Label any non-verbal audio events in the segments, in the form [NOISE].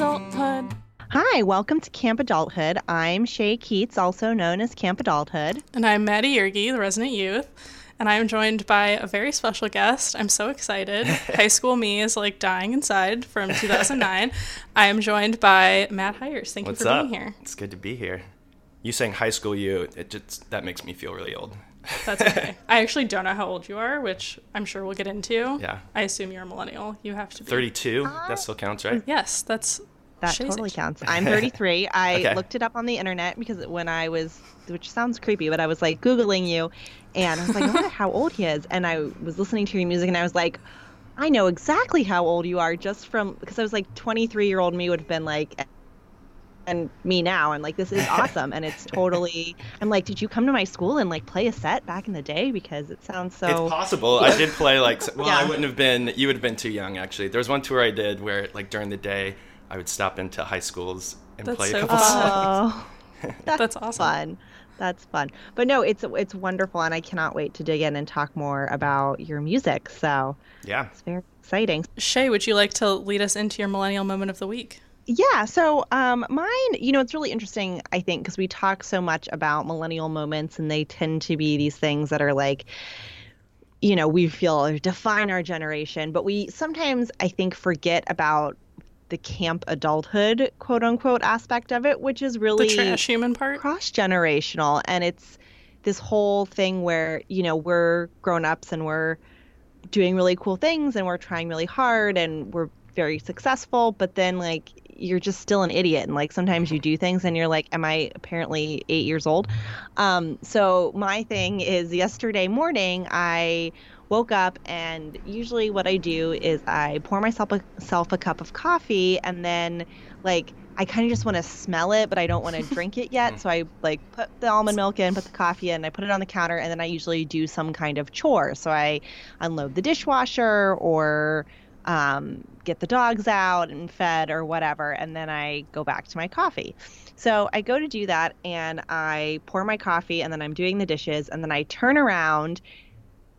Adulthood. Hi, welcome to Camp Adulthood. I'm Shay Keats, also known as Camp Adulthood. And I'm Maddie Yergi, the resident youth. And I'm joined by a very special guest. I'm so excited. [LAUGHS] High school me is like dying inside from 2009. I am joined by Matt Hires. Thank What's you for up? being here. It's good to be here. You saying high school you, it just that makes me feel really old. That's okay. [LAUGHS] I actually don't know how old you are, which I'm sure we'll get into. Yeah. I assume you're a millennial. You have to be. 32, that uh, still counts, right? Yes, that's That Shay's totally counts. I'm [LAUGHS] 33. I Okay. looked it up on the internet because when I was, which sounds creepy, but I was like Googling you and I was like, I wonder how old he is. And I was listening to your music and I was like, I know exactly how old you are just from, because I was like 23 year old me would have been like, and me now. I'm like, this is [LAUGHS] awesome. and it's totally, I'm like, did you come to my school and like play a set back in the day? Because it sounds so. It's possible. I did play like [LAUGHS] well, I wouldn't have been. You would have been too young actually. There was one tour I did where like during the day I would stop into high schools and That's play so a couple fun. songs. Oh, [LAUGHS] That's awesome. fun. That's fun. But no, it's it's wonderful, and I cannot wait to dig in and talk more about your music. So Yeah. it's very exciting. Shay, would you like to lead us into your millennial moment of the week? Yeah. So um, mine, you know, it's really interesting. I think because we talk so much about millennial moments, and they tend to be these things that are like. You know, we feel define our generation, but we sometimes, I think, forget about the camp adulthood, quote unquote, aspect of it, which is The really trash human part? cross generational and it's this whole thing where you know we're grown-ups and we're doing really cool things and we're trying really hard and we're very successful but then like you're just still an idiot. And like sometimes you do things and you're like am i apparently eight years old? Um, so my thing is yesterday morning i woke up and usually what i do is i pour myself a, self a cup of coffee and then like I kind of just want to smell it, but I don't want to [LAUGHS] drink it yet. So I like put the almond milk in, put the coffee in, I put it on the counter, and then I usually do some kind of chore. So I unload the dishwasher or um, get the dogs out and fed or whatever, and then I go back to my coffee. So I go to do that, and I pour my coffee, and then I'm doing the dishes, and then I turn around,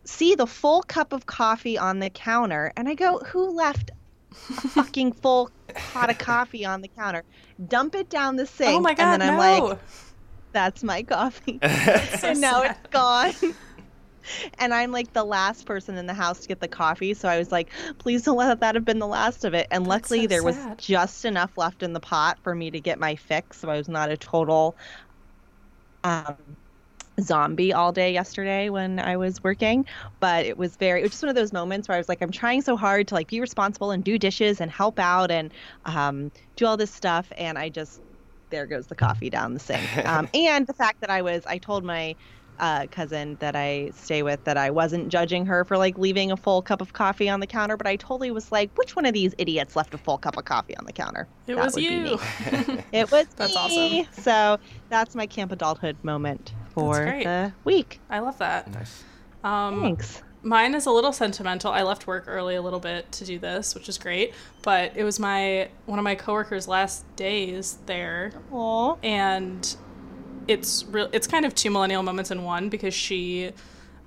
see the full cup of coffee on the counter, and I go, "Who left a [LAUGHS] fucking full pot of coffee on the counter. Dump it down the sink. Oh my god, and then I'm no. like, that's my coffee. [LAUGHS] So [LAUGHS] and now sad. it's gone. and I'm like the last person in the house to get the coffee. So I was like, please don't let that have been the last of it. And luckily so there was just enough left in the pot for me to get my fix. So I was not a total um zombie all day yesterday when I was working, but it was very it was just one of those moments where I was like I'm trying so hard to like be responsible and do dishes and help out and um, do all this stuff and I just there goes the coffee down the sink. [LAUGHS] Um, and the fact that I was I told my uh, cousin that I stay with that I wasn't judging her for like leaving a full cup of coffee on the counter, but I totally was like, which one of these idiots left a full cup of coffee on the counter? It That was you. [LAUGHS] It was That's me. So that's my camp adulthood moment for great. the week. I love that. nice. Um, Thanks. Mine is a little sentimental. I left work early a little bit to do this, which is great. But it was my one of my coworkers' last days there, Aw. and it's real. It's kind of two millennial moments in one because she,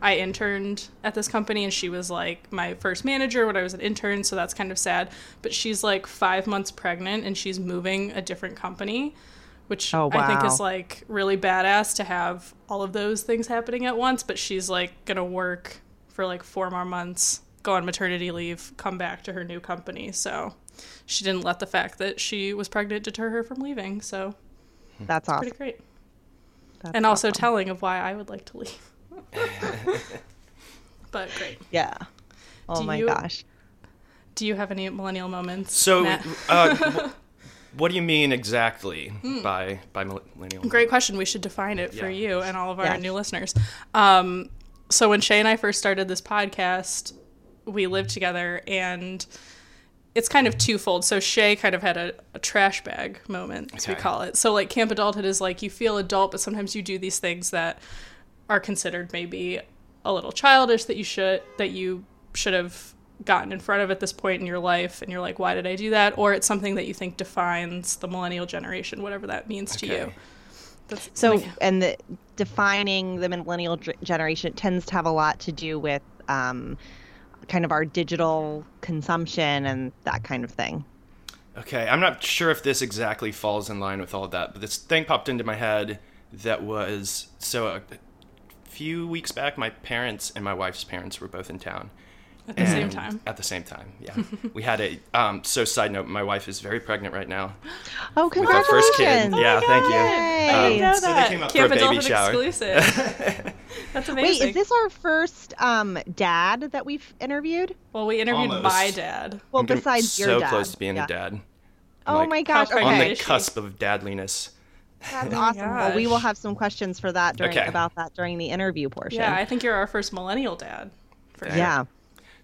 I interned at this company and she was like my first manager when I was an intern, so that's kind of sad. But she's like five months pregnant and she's moving a different company, which Oh, I think is like really badass to have all of those things happening at once. But she's like gonna work for like four more months, go on maternity leave, come back to her new company. So she didn't let the fact that she was pregnant deter her from leaving. So That's awesome. pretty great That's and also awesome. telling of why I would like to leave. [LAUGHS] but great. Yeah. Oh Do my you- gosh. Do you have any millennial moments? So, Matt? uh, wh- [LAUGHS] what do you mean exactly by by millennial? Hmm. Great question. We should define it for Yeah. you and all of our Yes. new listeners. Um, so when Shay and I first started this podcast, we lived together and it's kind of twofold. So Shay kind of had a, a trash bag moment, as we call it. So like camp adulthood is like you feel adult, but sometimes you do these things that are considered maybe a little childish that you should that you should have gotten in front of at this point in your life and you're like why did i do that or it's something that you think defines the millennial generation whatever that means to you That's, So, like, and the defining the millennial g- generation tends to have a lot to do with um, kind of our digital consumption and that kind of thing. Okay, I'm not sure if this exactly falls in line with all of that, but this thing popped into my head that was so a few weeks back, my parents and my wife's parents were both in town. At the same time At the same time, yeah. [LAUGHS] we had a um, so side note, my wife is very pregnant right now. Oh, With our first congratulations! kid. yeah, thank you. Yay. I Um, know so they came up for a baby shower. exclusive. [LAUGHS] That's amazing. Wait, is this our first um, dad that we've interviewed? well, we interviewed Almost. my dad. Well, I'm besides so your dad. so close to being Yeah. a dad. Oh Like, my gosh! Okay, On the cusp of dadliness. that's Oh awesome. Well, we will have some questions for that during Okay. about that during the interview portion. Yeah, I think you're our first millennial dad. For sure.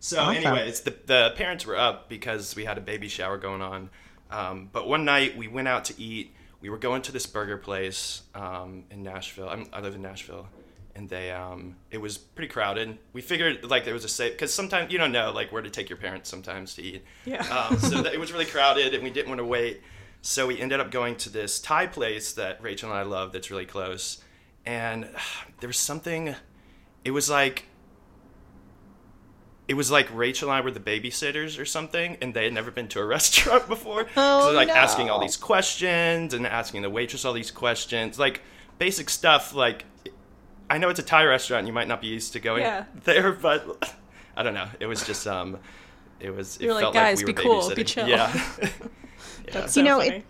So, Awesome. anyways, the the parents were up because we had a baby shower going on. Um, but one night we went out to eat. We were going to this burger place um, in Nashville. I'm, I live in Nashville, and they um, it was pretty crowded. We figured like there was a safe because sometimes you don't know like where to take your parents sometimes to eat. Yeah. Um, so that, it was really crowded, and we didn't want to wait. So we ended up going to this Thai place that Rachel and I love. That's really close, and [SIGHS] there was something. It was like it was like Rachel and I were the babysitters or something, and they had never been to a [LAUGHS] restaurant before. Oh, so like no. asking all these questions and asking the waitress all these questions, like basic stuff. Like I know it's a Thai restaurant, you might not be used to going Yeah. [LAUGHS] there, but [LAUGHS] I don't know. It was just um, it was. It You're like, felt "Guys, like we be were cool, be chill." Yeah. yeah. That's You know, it-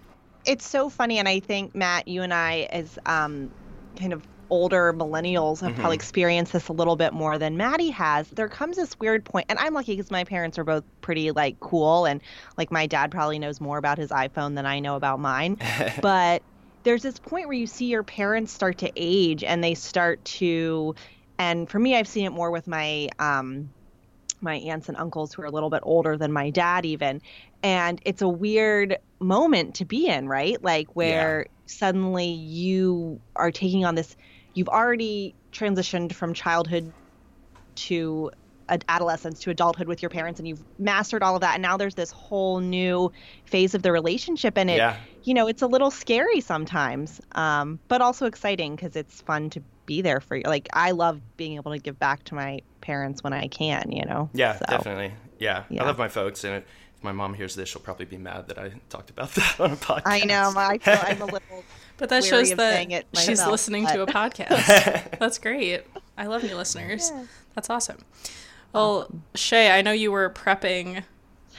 it's so funny and i think matt you and i as um, kind of older millennials have probably experienced this a little bit more than maddie has there comes this weird point and i'm lucky because my parents are both pretty like cool and like my dad probably knows more about his iphone than i know about mine. [LAUGHS] But there's this point where you see your parents start to age and they start to and for me i've seen it more with my um my aunts and uncles who are a little bit older than my dad even and it's a weird moment to be in right? Like where suddenly you are taking on this you've already transitioned from childhood to adolescence to adulthood with your parents and you've mastered all of that and now there's this whole new phase of the relationship and it Yeah. you know it's a little scary sometimes um, but also exciting because it's fun to be there for you like i love being able to give back to my parents when i can you know Yeah, So, definitely. Yeah. Yeah. I love my folks, and if my mom hears this, she'll probably be mad that I talked about [LAUGHS] that on a podcast. i know i feel i'm a little But that shows of that it she's myself, listening but- to a [LAUGHS] podcast. [LAUGHS] That's great. I love new listeners. That's awesome. Well, Shay, I know you were prepping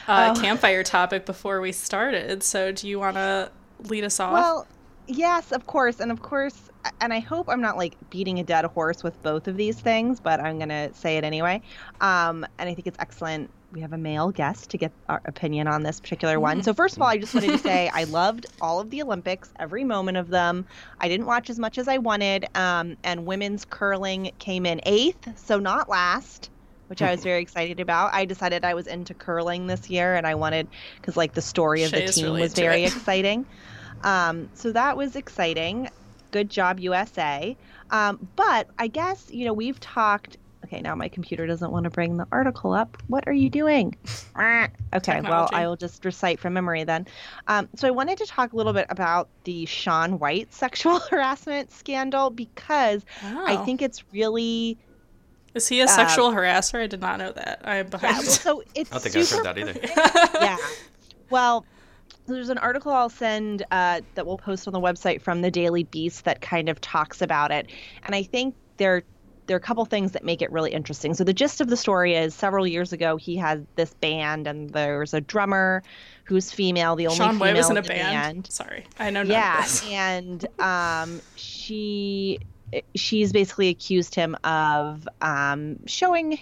a Oh. campfire topic before we started. So do you want to lead us off? Well, yes, of course. And of course, and I hope I'm not like beating a dead horse with both of these things, but I'm going to say it anyway. Um, and I think it's excellent. We have a male guest to get our opinion on this particular one. So, first of all, I just wanted to [LAUGHS] say I loved all of the Olympics, every moment of them. I didn't watch as much as I wanted. Um, and women's curling came in eighth, so not last which I was very excited about. I decided I was into curling this year, and I wanted because like the story of the team really was very it. [LAUGHS] exciting. Um, so that was exciting. Good job, USA. Um, but I guess you know we've talked. Okay, now my computer doesn't want to bring the article up. What are you doing? [LAUGHS] Okay, well I will just recite from memory then. Um, so I wanted to talk a little bit about the Shaun White [LAUGHS] sexual harassment scandal because I Oh. think it's really Is he a sexual harasser? I did not know that. I am yeah. behind. well, So it's I don't think I've heard that either. [LAUGHS] yeah. Well, there's an article I'll send uh, that we'll post on the website from the Daily Beast that kind of talks about it, and I think there there are a couple things that make it really interesting. So the gist of the story is several years ago he had this band, and there was a drummer who's female, the only Shaun female was in a the band. Sorry, I know yeah, [LAUGHS] and um, she she's basically accused him of um, showing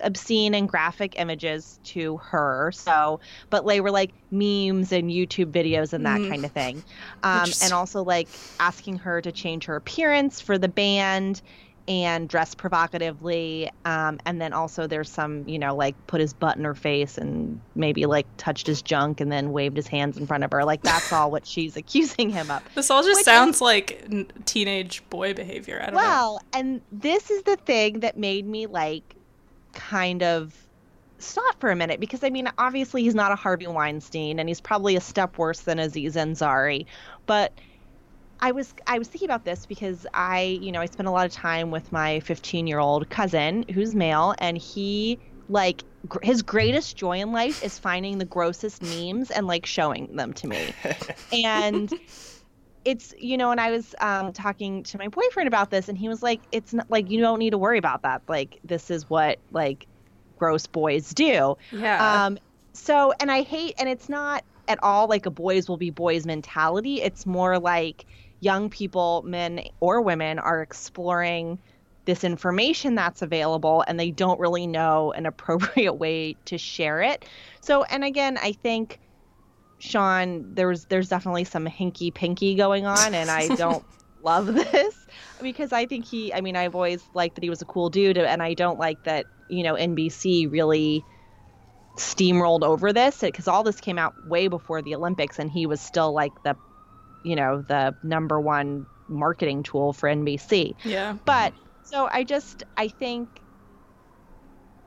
obscene and graphic images to her. So, but they were like memes and YouTube videos and that Mhm. kind of thing, um, and also like asking her to change her appearance for the band. And dress provocatively. Um, and then also there's some, you know, like put his butt in her face and maybe like touched his junk and then waved his hands in front of her. Like that's all what she's [LAUGHS] accusing him of. This all just Which sounds like teenage boy behavior. I don't know. Well, and this is the thing that made me like kind of stop for a minute because I mean, obviously he's not a Harvey Weinstein and he's probably a step worse than Aziz Ansari, but I was I was thinking about this because I, you know, I spent a lot of time with my 15-year-old cousin who's male and he like gr- his greatest joy in life is finding the grossest memes and like showing them to me. [LAUGHS] and it's you know and i was um, talking to my boyfriend about this and he was like it's not like you don't need to worry about that like this is what like gross boys do yeah. um so and i hate and it's not at all like a boys will be boys mentality it's more like young people men or women are exploring this information that's available and they don't really know an appropriate [LAUGHS] way to share it so and again i think Shaun, there's there's definitely some hinky pinky going on, and I [LAUGHS] don't love this because I think he. I mean, I've always liked that he was a cool dude, and I don't like that you know NBC really steamrolled over this because all this came out way before the Olympics, and he was still like the, you know, the number one marketing tool for NBC. yeah. But so I just I think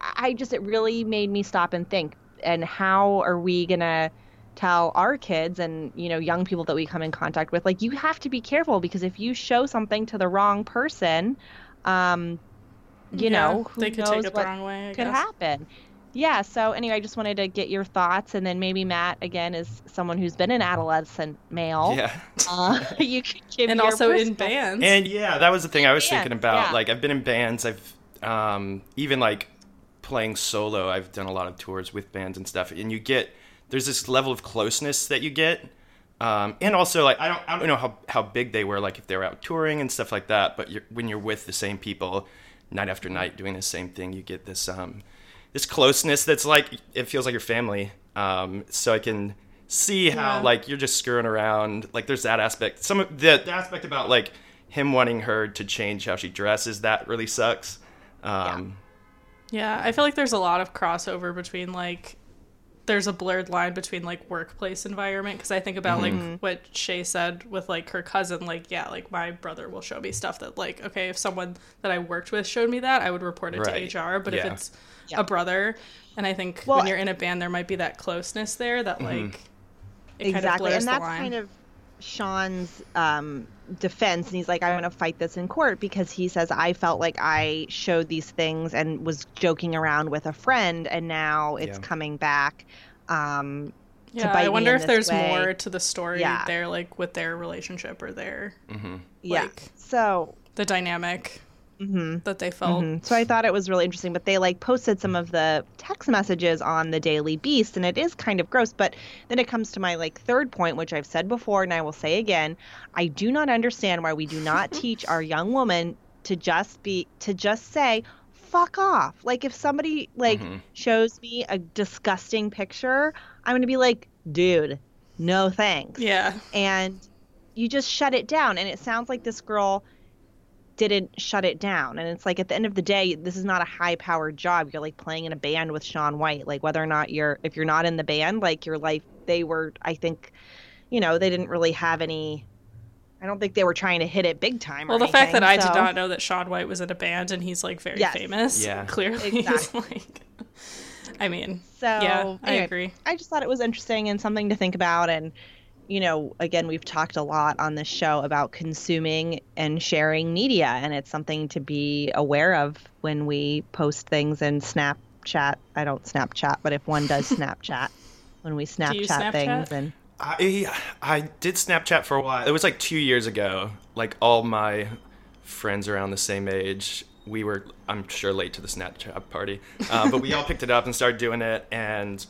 I just it really made me stop and think and how are we going to tell our kids and you know young people that we come in contact with like you have to be careful because if you show something to the wrong person um you Yeah, know who they could knows take it the what wrong way. I could guess. happen yeah so anyway i just wanted to get your thoughts and then maybe matt again is someone who's been an adolescent male Yeah. uh, [LAUGHS] you could give And also in bands. And yeah, that was the thing I was Bands, thinking about. yeah. Like I've been in bands. I've um, even like playing solo. I've done a lot of tours with bands and stuff. And you get there's this level of closeness that you get. Um, and also like I don't I don't know how how big they were like if they were out touring and stuff like that. But you're, when you're with the same people night after night doing the same thing, you get this um, this closeness that's like it feels like your family. Um, so I can see how Yeah. like you're just screwing around. Like there's that aspect. Some of the, the aspect about like him wanting her to change how she dresses that really sucks. Um, Yeah, I feel like there's a lot of crossover between like there's a blurred line between like workplace environment because I think about Mm-hmm. like what Shay said with like her cousin like yeah like my brother will show me stuff that like okay if someone that I worked with showed me that I would report it Right. to HR but if it's Yeah. a brother and I think Well, when you're in a band there might be that closeness there that like it exactly kind of and that's line. kind of Shaun's um, defense and he's like i'm going to fight this in court because he says i felt like i showed these things and was joking around with a friend and now it's Yeah. coming back um, yeah, I wonder if there's way. more to the story Yeah. there like with their relationship or their yeah like, so the dynamic hmm that they felt. Mhm. So I thought it was really interesting, but they like posted some of the text messages on the Daily Beast, and it is kind of gross. But then it comes to my like third point, which I've said before, and I will say again: I do not understand why we do not [LAUGHS] teach our young woman to just be to just say fuck off. Like if somebody like Mhm. shows me a disgusting picture, I'm gonna be like, dude, no thanks Yeah. and you just shut it down and it sounds like this girl didn't shut it down and it's like at the end of the day this is not a high powered job you're like playing in a band with Shaun White like whether or not you're if you're not in the band like your life they were I think you know they didn't really have any I don't think they were trying to hit it big time or Well, the fact that I did not know that Shaun White was in a band and he's like very Yes. famous. Yeah. [LAUGHS] Clearly. he's, Exactly. like, I mean, So yeah, I agree. I just thought it was interesting and something to think about. And, you know, again, we've talked a lot on this show about consuming and sharing media, and it's something to be aware of when we post things in Snapchat. I don't Snapchat, but if one does [LAUGHS] Snapchat, when we Snapchat, Snapchat? things and I I did Snapchat for a while. It was like two years ago. Like all my friends around the same age, we were I'm sure late to the Snapchat party, uh, but we all picked it up and started doing it. And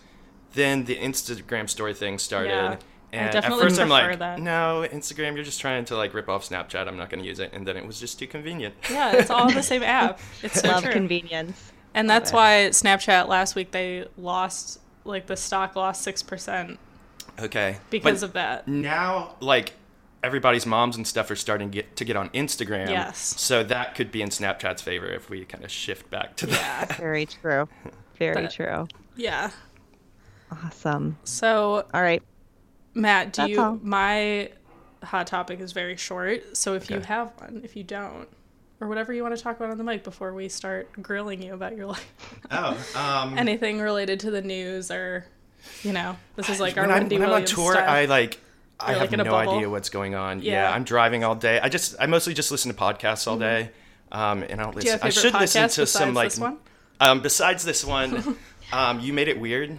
then the Instagram story thing started. Yeah, I and at definitely first I'm prefer like, that. no, Instagram, you're just trying to like rip off Snapchat. I'm not going to use it. And then it was just too convenient. Yeah, it's all the same [LAUGHS] app. It's so love true. convenience. and that's why Snapchat last week they lost like the stock lost six percent Okay. because But of that. now like everybody's moms and stuff are starting to get, to get on Instagram. Yes. So that could be in Snapchat's favor if we kind of shift back to that. [LAUGHS] Very true. Very But- true. Yeah. Awesome. So All right. Matt, do That's you? all. My hot topic is very short, so if you have one, if you don't, or whatever you want to talk about on the mic before we start grilling you about your life, [LAUGHS] Oh, um, anything related to the news or, you know, this is like our when, I'm, Wendy when I'm on tour, style. I like I You're, have like, in no bubble. idea what's going on. Yeah. Yeah. I'm driving all day. I just I mostly just listen to podcasts all day, um, and I don't Mm-hmm. do you listen. have I should listen to some like this one? um, besides this one, [LAUGHS] um, you made it weird.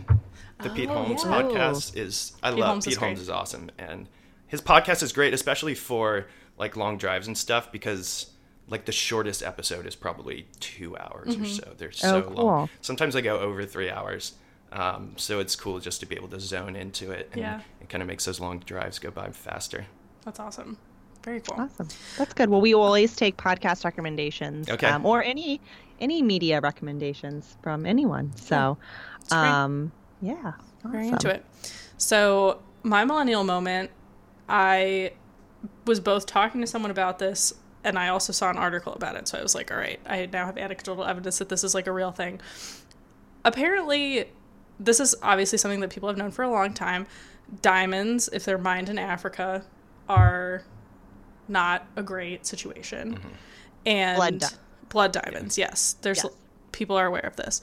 The Pete Oh, Holmes yeah. podcast is I Pete love Holmes Pete is Holmes great. is awesome, and his podcast is great, especially for like long drives and stuff because. Like the shortest episode is probably two hours Mm-hmm. or so. They're Oh, so cool. long. Sometimes I go over three hours. Um, so it's cool just to be able to zone into it. And Yeah. It kind of makes those long drives go by faster. That's awesome. Very cool. Awesome. That's good. Well, we always take podcast recommendations. Okay. Um, or any any media recommendations from anyone. So, great. um, yeah. Very awesome. into it. So my millennial moment, I was both talking to someone about this and I also saw an article about it. So I was like, all right, I now have anecdotal evidence that this is like a real thing. Apparently, this is obviously something that people have known for a long time. Diamonds, if they're mined in Africa, are not a great situation. Mm-hmm. And Blood di- blood diamonds, yes. There's Yes. people are aware of this.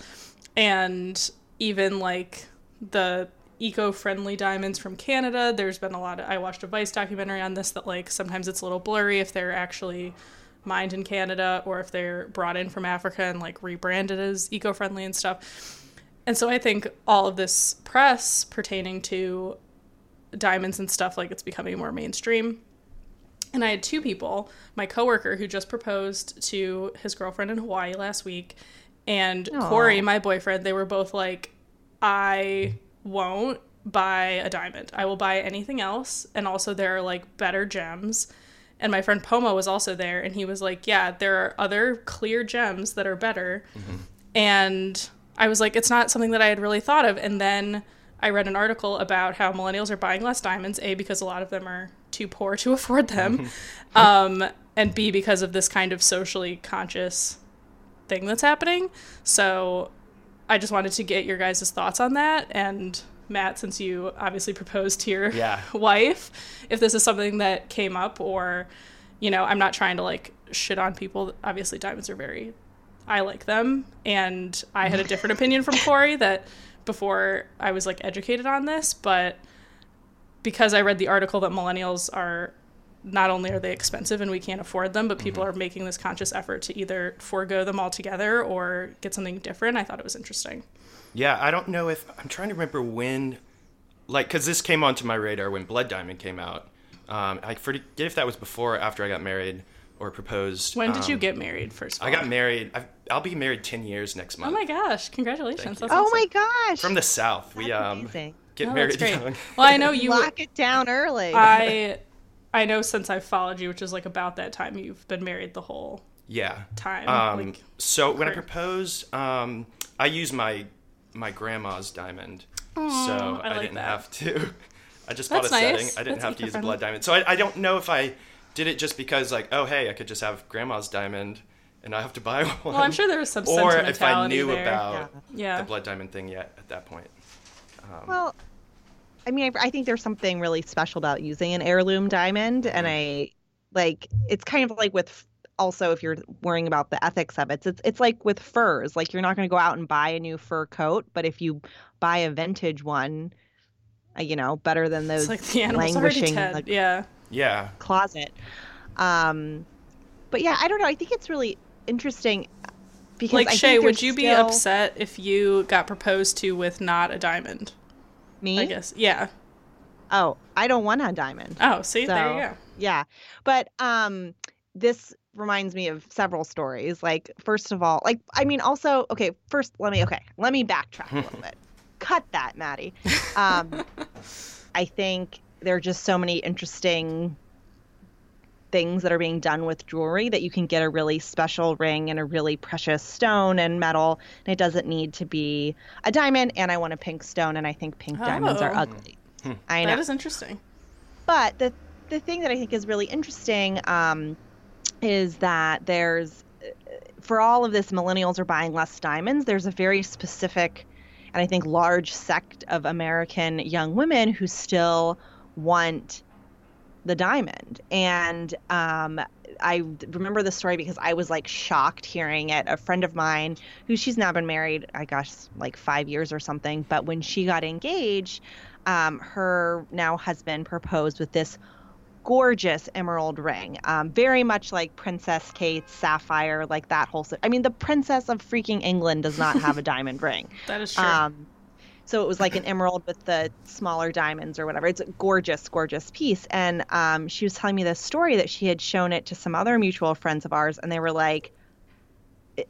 And even like the eco-friendly diamonds from Canada, there's been a lot of I watched a Vice documentary on this that like sometimes it's a little blurry if they're actually mined in Canada or if they're brought in from Africa and like rebranded as eco-friendly and stuff. And so I think all of this press pertaining to diamonds and stuff like it's becoming more mainstream. And I had two people, my coworker who just proposed to his girlfriend in Hawaii last week, and Aw. Corey, my boyfriend, they were both like, I won't buy a diamond. I will buy anything else. And also, there are like better gems. And my friend Pomo was also there, and he was like, Yeah, there are other clear gems that are better. And I was like, It's not something that I had really thought of. And then I read an article about how millennials are buying less diamonds, A, because a lot of them are too poor to [LAUGHS] afford them, um, and B, because of this kind of socially conscious thing that's happening. So I just wanted to get your guys' thoughts on that. And Matt, since you obviously proposed to your Yeah. [LAUGHS] wife, if this is something that came up, or, you know, I'm not trying to like shit on people. Obviously, diamonds are very, I like them. And I had a [LAUGHS] different opinion from Corey that before I was like educated on this, but because I read the article that millennials are not only are they expensive and we can't afford them, but people are making this conscious effort to either forego them altogether or get something different. I thought it was interesting. Yeah, I don't know if I'm trying to remember when, like, because this came onto my radar when Blood Diamond came out. Um, I forget if that was before or after I got married or proposed. When did you Um, get married, first of all? I got married. I've, I'll be married ten years next month. Oh my gosh, congratulations. Thank That's Oh awesome. my gosh. From the south, we um amazing. get Oh, married young. Well, I know you. Lock it down early. I, [LAUGHS] I know since I followed you, which is like about that time, you've been married the whole Yeah. time. Um, like, so when I career. proposed, um, I used my my grandma's diamond, so I I, like didn't that. have to. [LAUGHS] I just That's bought a nice. setting. I didn't That's have to use a blood diamond. So I, I don't know if I did it just because like, oh hey, I could just have grandma's diamond, and I have to buy [LAUGHS] one. well, I'm sure there was some sentimental thing or if I knew there. about yeah. the blood diamond thing yet at that point. Um, Well, I mean, I, I think there's something really special about using an heirloom diamond, and I like it's kind of like with also if you're worrying about the ethics of it, it's it's like with furs. Like you're not going to go out and buy a new fur coat, but if you buy a vintage one, uh, you know, better than those It's like the animal's languishing dead. like, yeah. yeah, closet. Um, but yeah, I don't know. I think it's really interesting because Like I Shay, would there's you be upset if you got proposed to with not a diamond? Me? I guess. Yeah. Oh, I don't want a diamond. Oh, see, there you go. Yeah. But um this reminds me of several stories. Like first of all, like I mean also okay, first let me okay, let me backtrack a little [LAUGHS] bit. Cut that, Maddie. Um [LAUGHS] I think there are just so many interesting things that are being done with jewelry that you can get a really special ring and a really precious stone and metal and it doesn't need to be a diamond and I want a pink stone and I think pink diamonds are Oh. ugly. I know. That is interesting. But the the thing that I think is really interesting um, is that there's, for all of this, millennials are buying less diamonds. There's a very specific and I think large sect of American young women who still want the diamond. And um, I remember the story because I was like shocked hearing it. A friend of mine, who she's now been married, I guess, like five years or something, but when she got engaged, um, her now husband proposed with this gorgeous emerald ring, um, very much like Princess Kate's sapphire, like that whole. I mean, the Princess of freaking England does not have a [LAUGHS] diamond ring. That is true. Um, so it was like an emerald with the smaller diamonds or whatever. It's a gorgeous, gorgeous piece. And um, she was telling me this story that she had shown it to some other mutual friends of ours, and they were like,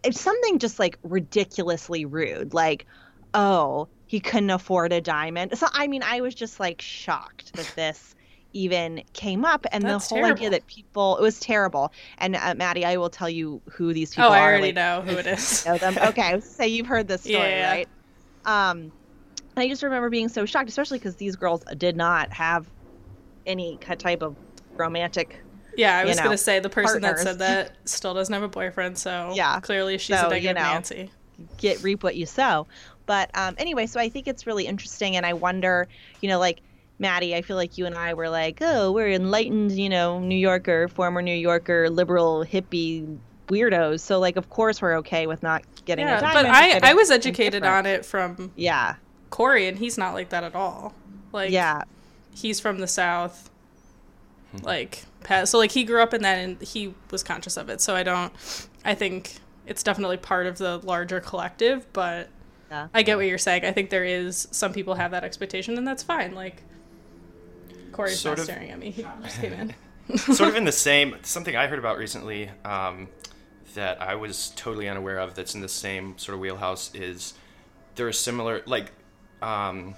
it's something just like ridiculously rude, like, oh, he couldn't afford a diamond. So I mean, I was just like shocked that [LAUGHS] this even came up and That's the whole terrible. idea that people it was terrible and uh, maddie i will tell you who these people oh, are I already like, know who it is. know them. Okay, so you've heard this [LAUGHS] story, Yeah. right? Um, and I just remember being so shocked, especially because these girls did not have any type of romantic. Yeah, I you was know, gonna say the person partners. that said that still doesn't have a boyfriend, so Yeah. clearly she's So, a you negative know. Nancy. Get reap what you sow. But um, anyway, so I think it's really interesting, and I wonder, you know, like Maddie, I feel like you and I were like, oh, we're enlightened, you know, New Yorker, former New Yorker, liberal hippie weirdos. So like, of course, we're okay with not getting Yeah, a but diamond. I I was educated on it from Yeah, Corey, and he's not like that at all. Like, yeah, he's from the South. Like, so like he grew up in that, and he was conscious of it. So I don't. I think it's definitely part of the larger collective, but yeah. I get what you're saying. I think there is some people have that expectation, and that's fine. Like, Corey's Sort not of. staring at me. He just came in. [LAUGHS] [LAUGHS] sort of in the same something I heard about recently um, that I was totally unaware of. That's in the same sort of wheelhouse. Is there are similar like um,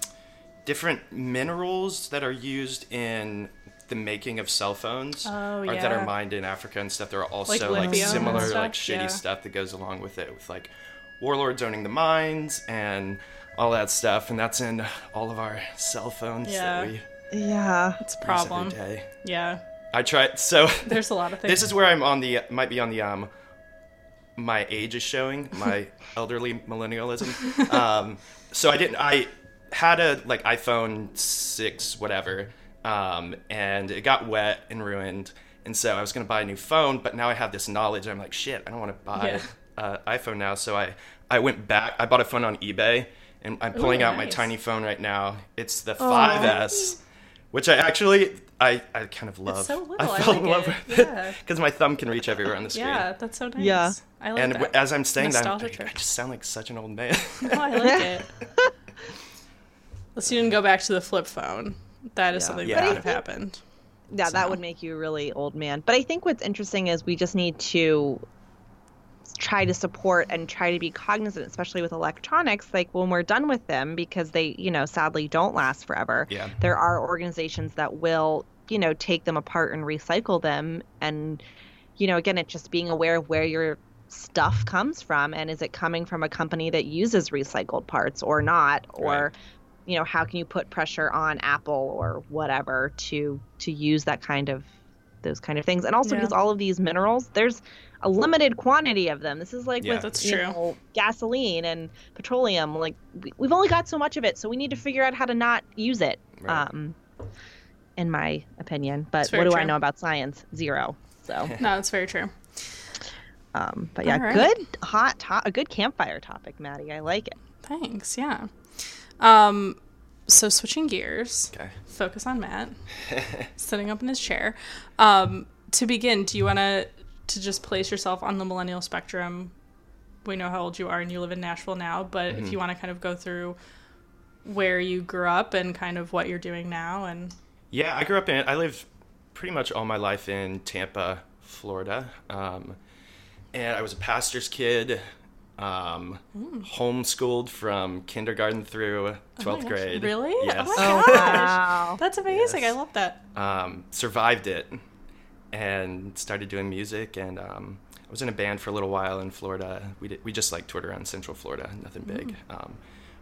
different minerals that are used in the making of cell phones Oh, or that are mined in Africa and stuff. There are also lithium like, similar stuff, like shady yeah. stuff that goes along with it, with like warlords owning the mines and all that stuff, and that's in all of our cell phones Yeah. that we Yeah. It's a every problem. day. Yeah, I tried so. [LAUGHS] there's a lot of things. [LAUGHS] This is where I'm on the might be on the um my age is showing my [LAUGHS] elderly millennialism. Um, so I didn't. I had a like iPhone six whatever, um, and it got wet and ruined. And so I was gonna buy a new phone, but now I have this knowledge. I'm like, shit, I don't want to buy Yeah. uh, iPhone now. So I I went back. I bought a phone on eBay, and I'm pulling out my tiny phone right now. It's the 5S. Which I actually, I, I kind of love. so little. I I fell like in love it. with Yeah. [LAUGHS] it because my thumb can reach everywhere on the screen. yeah, that's so nice. Yeah. I like and that. as I'm saying that, I'm- I, I just sound like such an old man. [LAUGHS] Oh, I like it. [LAUGHS] Let's even go back to the flip phone. That is Yeah. something Yeah. that would have happened. Yeah, So- that would make you a really old man. But I think what's interesting is we just need to try to support and try to be cognizant, especially with electronics, like when we're done with them, because they, you know, sadly don't last forever. Yeah. There are organizations that will, you know, take them apart and recycle them. And, you know, again, it's just being aware of where your stuff comes from and is it coming from a company that uses recycled parts or not? Or, Right. you know how can you put pressure on apple or whatever to to use that kind of those kind of things and also Yeah. because all of these minerals there's a limited quantity of them this is like Yeah. with That's true. know, gasoline and petroleum like we, we've only got so much of it so we need to figure out how to not use it Right. um in my opinion but what do i know about science zero so [LAUGHS] No, that's very true. Um but yeah All right. good hot to- a good campfire topic maddie i like it Thanks. Yeah. Um, so switching gears, okay. focus on Matt [LAUGHS] sitting up in his chair. Um, to begin, do you want to to just place yourself on the millennial spectrum? We know how old you are, and you live in Nashville now. But if you want to kind of go through where you grew up and kind of what you're doing now, and Yeah, I grew up in. I lived pretty much all my life in Tampa, Florida, um, and I was a pastor's kid. Um, homeschooled from kindergarten through twelfth Hmm. Oh gosh, grade. really? Yes. Oh my gosh. wow that's amazing. Yes. I love that. um, survived it and started doing music and um, I was in a band for a little while in Florida. We did, we just like toured around Central Florida, nothing big. Um,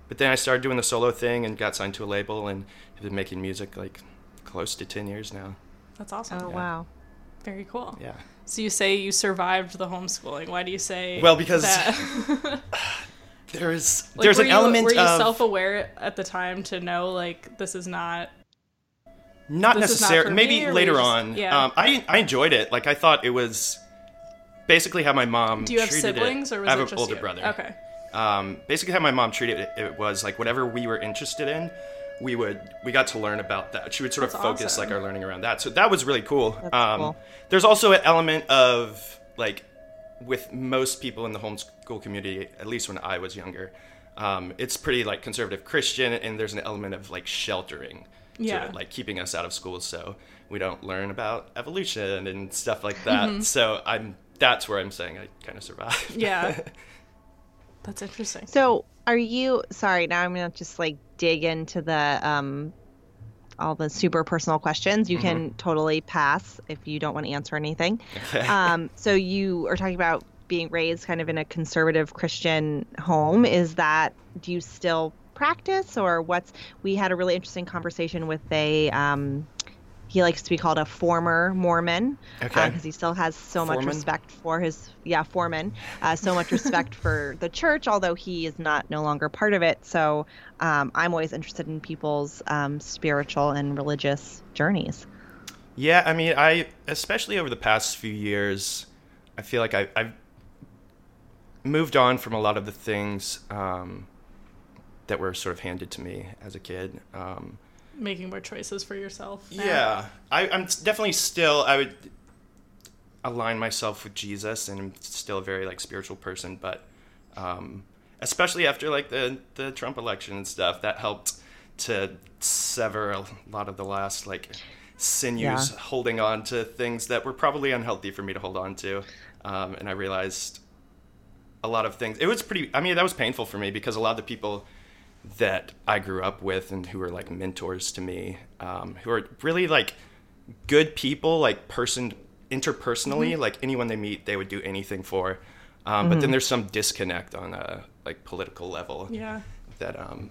but then I started doing the solo thing and got signed to a label and have been making music like close to ten years now. That's awesome. Oh wow. Very cool. Yeah. So you say you survived the homeschooling. Why do you say Well, because that? [SIGHS] [LAUGHS] There's Like, there's an you, element Were you of self-aware at the time to know like this is not? not is necessarily maybe me, later just- on. yeah. Um, I I enjoyed it. Like I thought it was basically how my mom. Do you have treated siblings it. or was I have it an older you? brother. Okay. um, basically how my mom treated it, it was like whatever we were interested in we would we got to learn about that she would sort of focus awesome. like our learning around that so that was really cool That's um, cool. there's also an element of like with most people in the homeschool community at least when i was younger um, it's pretty like conservative christian and there's an element of like sheltering Yeah. to it, like keeping us out of school so we don't learn about evolution and stuff like that so i'm that's where i'm saying i kind of survived Yeah. [LAUGHS] That's interesting. So are you sorry, now I'm gonna just like dig into the um all the super personal questions. You can totally pass if you don't want to answer anything. [LAUGHS] Um so you are talking about being raised kind of in a conservative Christian home. Is that do you still practice or what's we had a really interesting conversation with a um he likes to be called a former Mormon Okay. because he still has so much respect for his yeah foreman, uh, so much respect [LAUGHS] for the church, although he is not no longer part of it. So um, I'm always interested in people's um, spiritual and religious journeys. Yeah, I mean, I especially over the past few years, I feel like I, I've moved on from a lot of the things um, that were sort of handed to me as a kid. Um, Making more choices for yourself. now. yeah, I, I'm definitely still. I would align myself with Jesus, and I'm still a very like spiritual person. But um, especially after like the the Trump election and stuff, that helped to sever a lot of the last like sinews Yeah. holding on to things that were probably unhealthy for me to hold on to. Um, and I realized a lot of things. It was pretty. I mean, that was painful for me because a lot of the people that I grew up with and who were like mentors to me, um, who are really like good people, like person interpersonally, Mm-hmm. like anyone they meet, they would do anything for. Um, But then there's some disconnect on a like political level Yeah. that um,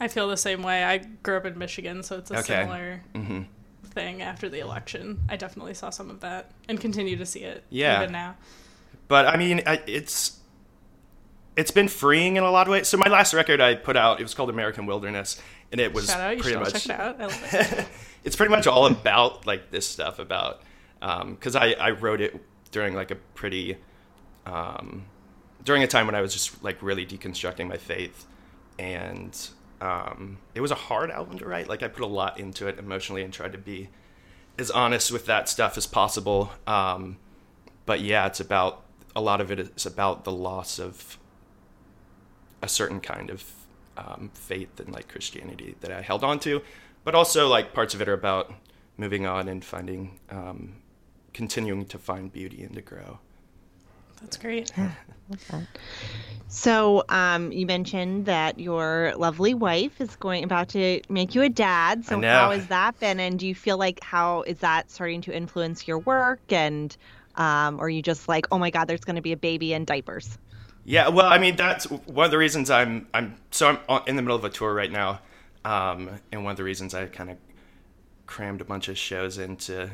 I feel the same way. I grew up in Michigan, so it's a Okay. similar Mm-hmm. thing after the election. I definitely saw some of that and continue to see it Yeah. even now. but I mean, I, it's it's been freeing in a lot of ways. So my last record I put out, it was called American Wilderness, and it was out, pretty much check it out. I love it. [LAUGHS] it's pretty much all about like this stuff about because I, I wrote it during like a pretty um, during a time when I was just like really deconstructing my faith and um, it was a hard album to write like I put a lot into it emotionally and tried to be as honest with that stuff as possible um, but yeah it's about a lot of it is about the loss of a certain kind of um, faith and like Christianity that I held on to, but also like parts of it are about moving on and finding, um, continuing to find beauty and to grow. That's great. So um, you mentioned that your lovely wife is going about to make you a dad. So I how has that been? And do you feel like how is that starting to influence your work? And um, or are you just like, oh my God, there's going to be a baby in diapers? Yeah, well, I mean that's one of the reasons I'm I'm so I'm in the middle of a tour right now, um, and one of the reasons I kind of crammed a bunch of shows into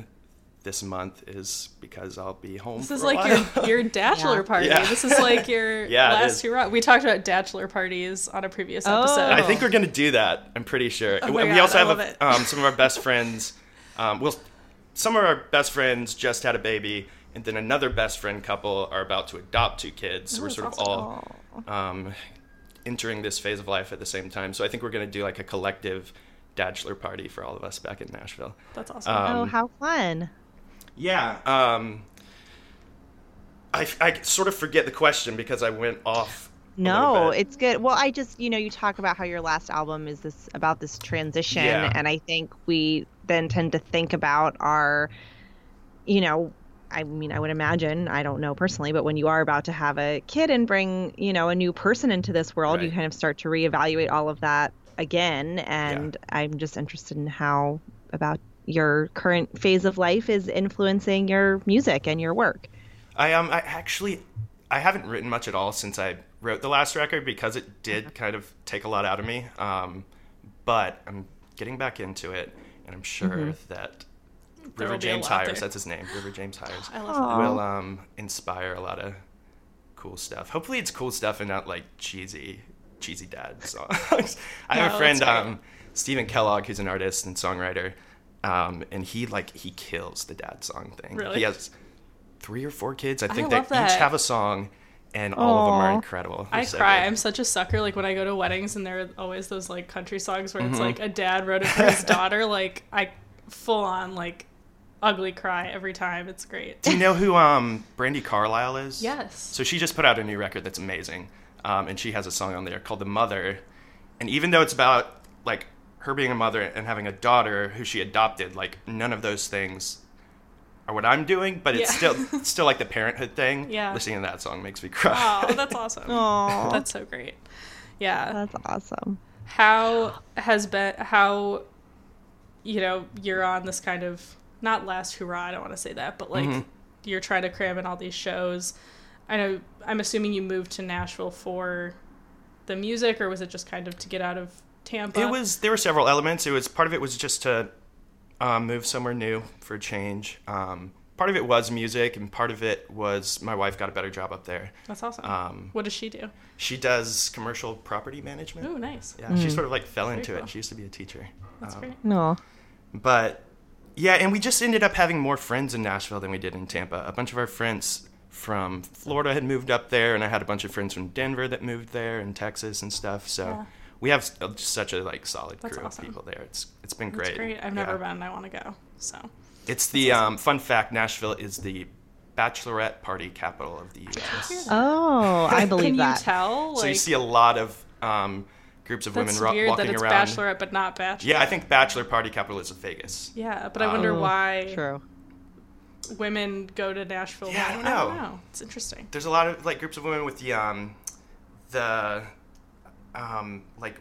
this month is because I'll be home. This for is a like while. your your [LAUGHS] bachelor Yeah. party. Yeah. This is like your [LAUGHS] Yeah, last is. hurrah. We talked about bachelor parties on a previous Oh. episode. I think we're gonna do that. I'm pretty sure. Oh my we God, also I have love a, it. um, some of our best friends. Um, well, some of our best friends just had a baby, and then another best friend couple are about to adopt two kids. So Oh, we're that's sort of all um, entering this phase of life at the same time. So I think we're gonna do like a collective bachelor party for all of us back in Nashville. That's awesome. Um, oh, how fun! Yeah. Um, I, I sort of forget the question because I went off. No, it's good. Well, I just, you know, you talk about how your last album is this about this transition, Yeah. and I think we then tend to think about our, you know, I mean, I would imagine, I don't know personally, but when you are about to have a kid and bring, you know, a new person into this world, you kind of start to reevaluate all of that again. And I'm just interested in how about your current phase of life is influencing your music and your work. I um I actually I haven't written much at all since I wrote the last record because it did kind of take a lot out of me. Um, but I'm getting back into it, and I'm sure that There River will be a James Hires. That's his name. River James [GASPS] Hires. I love Aw. Will um, inspire a lot of cool stuff. Hopefully, it's cool stuff and not like cheesy, cheesy dad [LAUGHS] songs. I have No, a friend, that's um, Stephen Kellogg, who's an artist and songwriter, um, and he like he kills the dad song thing. Really? He has three or four kids. I think love they that. each have a song, and all of them are incredible. They're I so cry. good. I'm such a sucker. Like when I go to weddings and there are always those like country songs where Mm-hmm. it's like a dad wrote it for his [LAUGHS] daughter. Like I full on like ugly cry every time. It's great. Do you know who um, Brandi Carlile is? Yes. So she just put out a new record that's amazing, um, and she has a song on there called "The Mother," and even though it's about like her being a mother and having a daughter who she adopted, like none of those things are what I'm doing, but it's Yeah. still [LAUGHS] still like the parenthood thing. Yeah. Listening to that song makes me cry. Oh, that's awesome. [LAUGHS] Aw, That's so great. Yeah. that's awesome. how has been how you know you're on this kind of not last hurrah i don't want to say that but like Mm-hmm. you're trying to cram in all these shows i know i'm assuming you moved to nashville for the music or was it just kind of to get out of tampa It was there were several elements. It was part of it was just to um, move somewhere new for a change. Um, part of it was music, and part of it was my wife got a better job up there. that's awesome Um, what does she do She does commercial property management. oh nice Yeah, she sort of like fell into cool. it. She used to be a teacher. that's Um, great No. But yeah, and we just ended up having more friends in Nashville than we did in Tampa. A bunch of our friends from Florida had moved up there, and I had a bunch of friends from Denver that moved there and Texas and stuff. So Yeah. we have uh, such a like solid That's crew awesome. of people there. It's it's been that's great. great i've never Yeah. been i want to go so It's the um, fun fact. Nashville is the bachelorette party capital of the U.S. Oh, I [LAUGHS] believe can that. you tell like so you see a lot of um, groups of women that's ro- weird walking that it's around. bachelorette but not bachelor Yeah, I think bachelor party capital is Vegas. yeah but i wonder Oh, why True. women go to Nashville. Yeah, I don't I know. don't know. It's interesting. there's a lot of like groups of women with the um the um like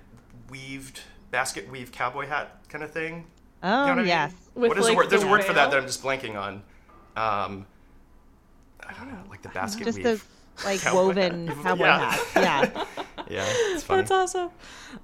weaved basket weave cowboy hat kind of thing. Oh, You know what I mean? yes. With, what is like, the word? There's the a word for that veil? that I'm just blanking on. Um, I don't know, like the basket Just weave. the like Cowboy woven [LAUGHS] hat. cowboy Yeah. hat. Yeah. yeah, it's funny. That's awesome.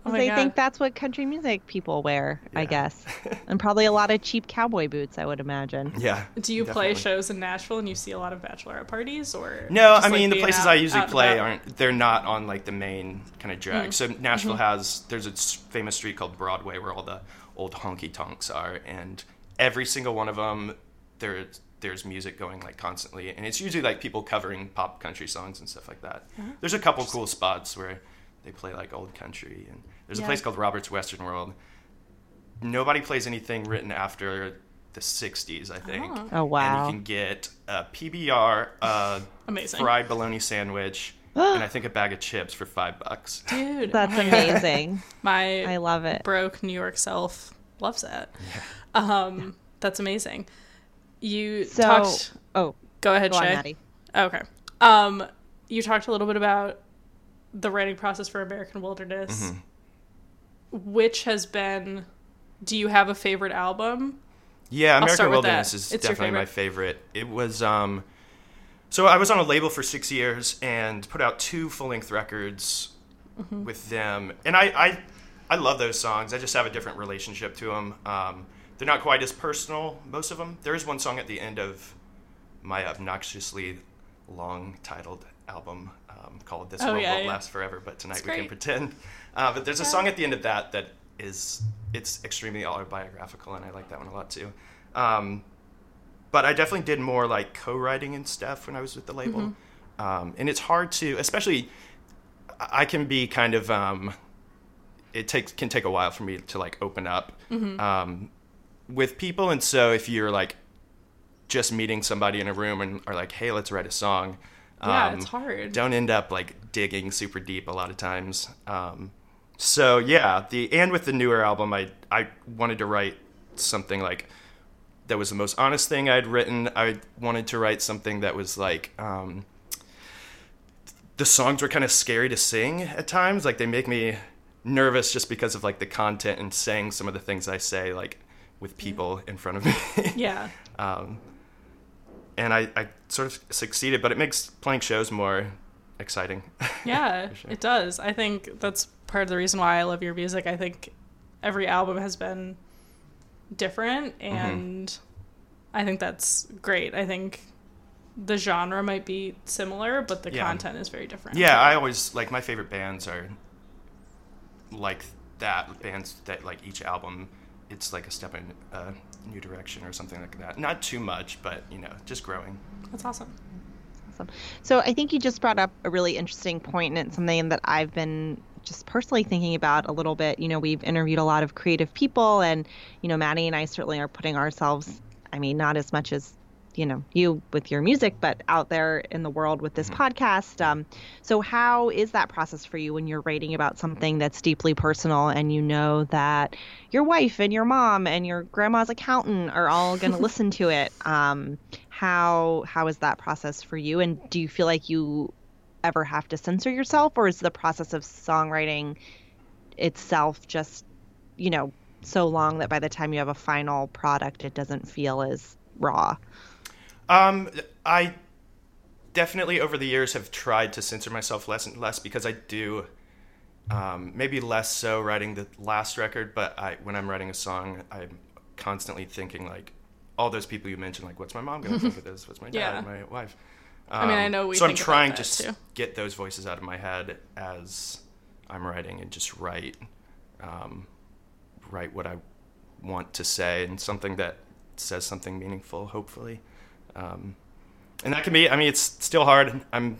Oh they God. think that's what country music people wear, I guess. [LAUGHS] and probably a lot of cheap cowboy boots, I would imagine. yeah. Do you play shows in Nashville and you see a lot of bachelorette parties, or No, just, I like, mean the places out- I usually play aren't. They're not on like the main kind of drag. Mm. So Nashville Mm-hmm. has there's a famous street called Broadway where all the old honky tonks are, and every single one of them there there's music going like constantly, and it's usually like people covering pop country songs and stuff like that. Uh-huh. There's a couple cool spots where they play like old country, and there's Yeah. a place called Robert's Western World. Nobody plays anything written after the '60s, I think. Oh. Oh, wow. And you can get a PBR, a [LAUGHS] Amazing. fried bologna sandwich, [GASPS] and I think a bag of chips for five bucks. Dude, [LAUGHS] That's my God. amazing. [LAUGHS] My I love it. broke New York self loves that. Um, that's amazing. You So, talked. oh, Go ahead, go Shay. Maddie. Okay. Um, you talked a little bit about the writing process for American Wilderness, Mm-hmm. which has been. Do you have a favorite album? Yeah, American Wilderness is It's your definitely my favorite. It was um so I was on a label for 6 years and put out two full-length records Mm-hmm. with them. And I I I love those songs. I just have a different relationship to them. Um they're not quite as personal, most of them. There is one song at the end of my obnoxiously long titled album um, called This Oh, World yeah, Won't yeah. Last Forever, but tonight It's we can pretend. [LAUGHS] Uh, but there's a song at the end of that that is it's extremely autobiographical, and I like that one a lot too. Um, but I definitely did more like co-writing and stuff when I was with the label, Mm-hmm. um, and it's hard to, especially I can be kind of um, it takes can take a while for me to like open up Mm-hmm. Um, with people, and so if you're like just meeting somebody in a room and are like, hey, let's write a song. Yeah, um, it's hard. Don't end up like digging super deep a lot of times. Um, so yeah, the and with the newer album, I I wanted to write something like that was the most honest thing I'd written. I wanted to write something that was like um, the songs were kind of scary to sing at times. Like they make me nervous just because of like the content and saying some of the things I say like with people in front of me. [LAUGHS] Yeah. um, and I, I sort of succeeded, but it makes playing shows more exciting. [LAUGHS] Yeah, sure. it does. I think that's part of the reason why I love your music. I think every album has been different Mm-hmm. and I think that's great. I think the genre might be similar, but the Yeah. content is very different. Yeah, I always like my favorite bands are like that bands that like each album it's like a step in a new direction or something like that. Not too much, but you know, just growing. That's awesome. Awesome. So I think you just brought up a really interesting point, and it's something that I've been just personally thinking about a little bit. You know, we've interviewed a lot of creative people, and you know, Maddie and I certainly are putting ourselves. I mean, not as much as you know you with your music, but out there in the world with this podcast. Um, so how is that process for you when you're writing about something that's deeply personal, and you know that your wife and your mom and your grandma's accountant are all going [LAUGHS] to listen to it? Um, how how is that process for you and do you feel like you ever have to censor yourself or is the process of songwriting itself just you know so long that by the time you have a final product it doesn't feel as raw Um, I definitely over the years have tried to censor myself less and less because I do. Um, maybe less so writing the last record, but I when I'm writing a song, I'm constantly thinking like all those people you mentioned, like what's my mom gonna think of this? What's my [LAUGHS] dad? Yeah. My wife? I mean, I Um, know we so I'm trying to too. get those voices out of my head as I'm writing and just write, um, write what I want to say and something that says something meaningful, hopefully. Um, and that can be. I mean, it's still hard. I'm,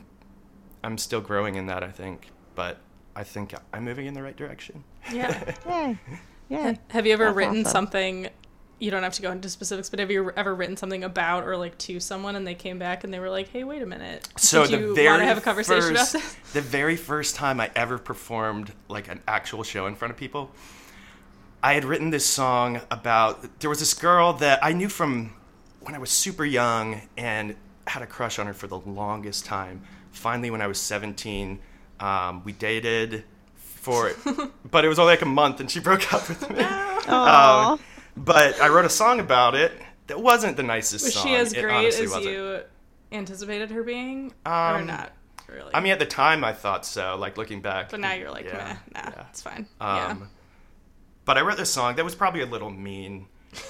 I'm still growing in that. I think, but I think I'm moving in the right direction. Yeah. yeah. [LAUGHS] yay have you ever That's written awesome. something? You don't have to go into specifics, but have you ever written something about or like to someone and they came back and they were like, "Hey, wait a minute. So Did the you very want to have a conversation first, about this?" the very first time I ever performed like an actual show in front of people, I had written this song about there was this girl that I knew from when I was super young and had a crush on her for the longest time. Finally, when I was 17, um, we dated for, [LAUGHS] but it was only like a month, and she broke up with me. Um, but I wrote a song about it that wasn't the nicest Was song. she as It great as wasn't. you anticipated her being, or Um, not really? I mean, at the time, I thought so. Like looking back, but now you're like, yeah, Meh, nah, yeah. it's fine. Um, yeah. But I wrote this song that was probably a little mean,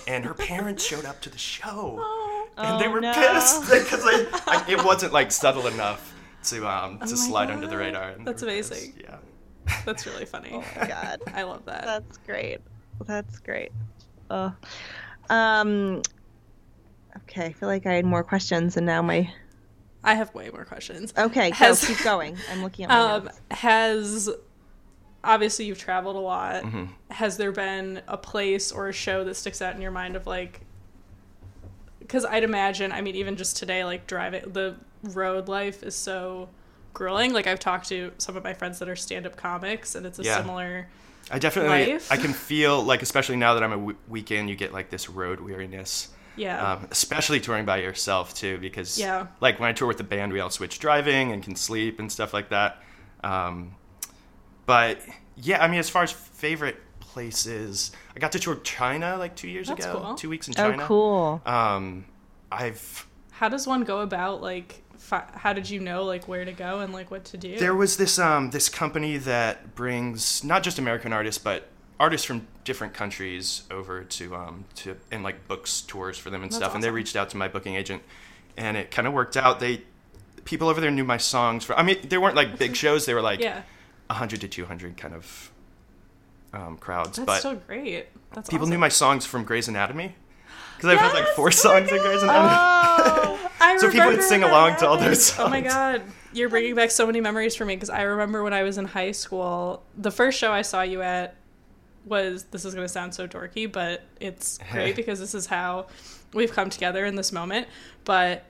and her parents showed up to the show, [LAUGHS] and they Oh, were no. pissed [LAUGHS] because I, I, it [LAUGHS] wasn't like subtle enough to um to Oh my slide under the radar. and That's were pissed. amazing. Yeah. That's really funny. oh my god I love that. that's great that's great Oh. um okay i feel like i had more questions and now my I have way more questions. okay go, Has- keep going i'm looking at my Um, notes. has obviously you've traveled a lot. Mm-hmm. Has there been a place or a show that sticks out in your mind of like? Because I'd imagine, I mean, even just today, like driving the road life is so grueling. Like I've talked to some of my friends that are stand-up comics, and it's a Yeah. similar. I definitely, Life. I can feel like, especially now that I'm a w- weekend, you get like this road weariness. Yeah. Um, especially touring by yourself too, because Yeah. like when I tour with the band, we all switch driving and can sleep and stuff like that. Um, but yeah, I mean, as far as favorite places, I got to tour China like two years That's ago, cool. two weeks in China. oh China. cool Um, I've How does one go about like? Fi- how did you know like where to go and like what to do? There was this um this company that brings not just American artists but artists from different countries over to um to and like books tours for them and That's stuff. And they reached out to my booking agent, and it kind of worked out. They people over there knew my songs. For, I mean, they weren't like big [LAUGHS] shows. They were like yeah, hundred to two hundred kind of um, crowds, that's but so great. That's people awesome. knew my songs from Grey's Anatomy because I've had like Yes! four Oh songs in Grey's Anatomy. oh I [LAUGHS] So people would sing along to all those Oh my god, you're bringing back so many memories for me because I remember when I was in high school, the first show I saw you at was this is going to sound so dorky, but it's great [LAUGHS] because this is how we've come together in this moment. But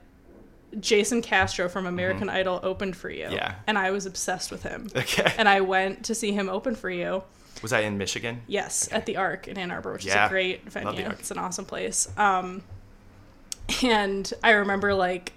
Jason Castro from American Idol opened for you. Mm-hmm. Yeah. And I was obsessed with him. okay, And I went to see him open for you. was I in Michigan? Yes, at the Ark in Ann Arbor, which is a great venue. It's an awesome place. Um, and I remember like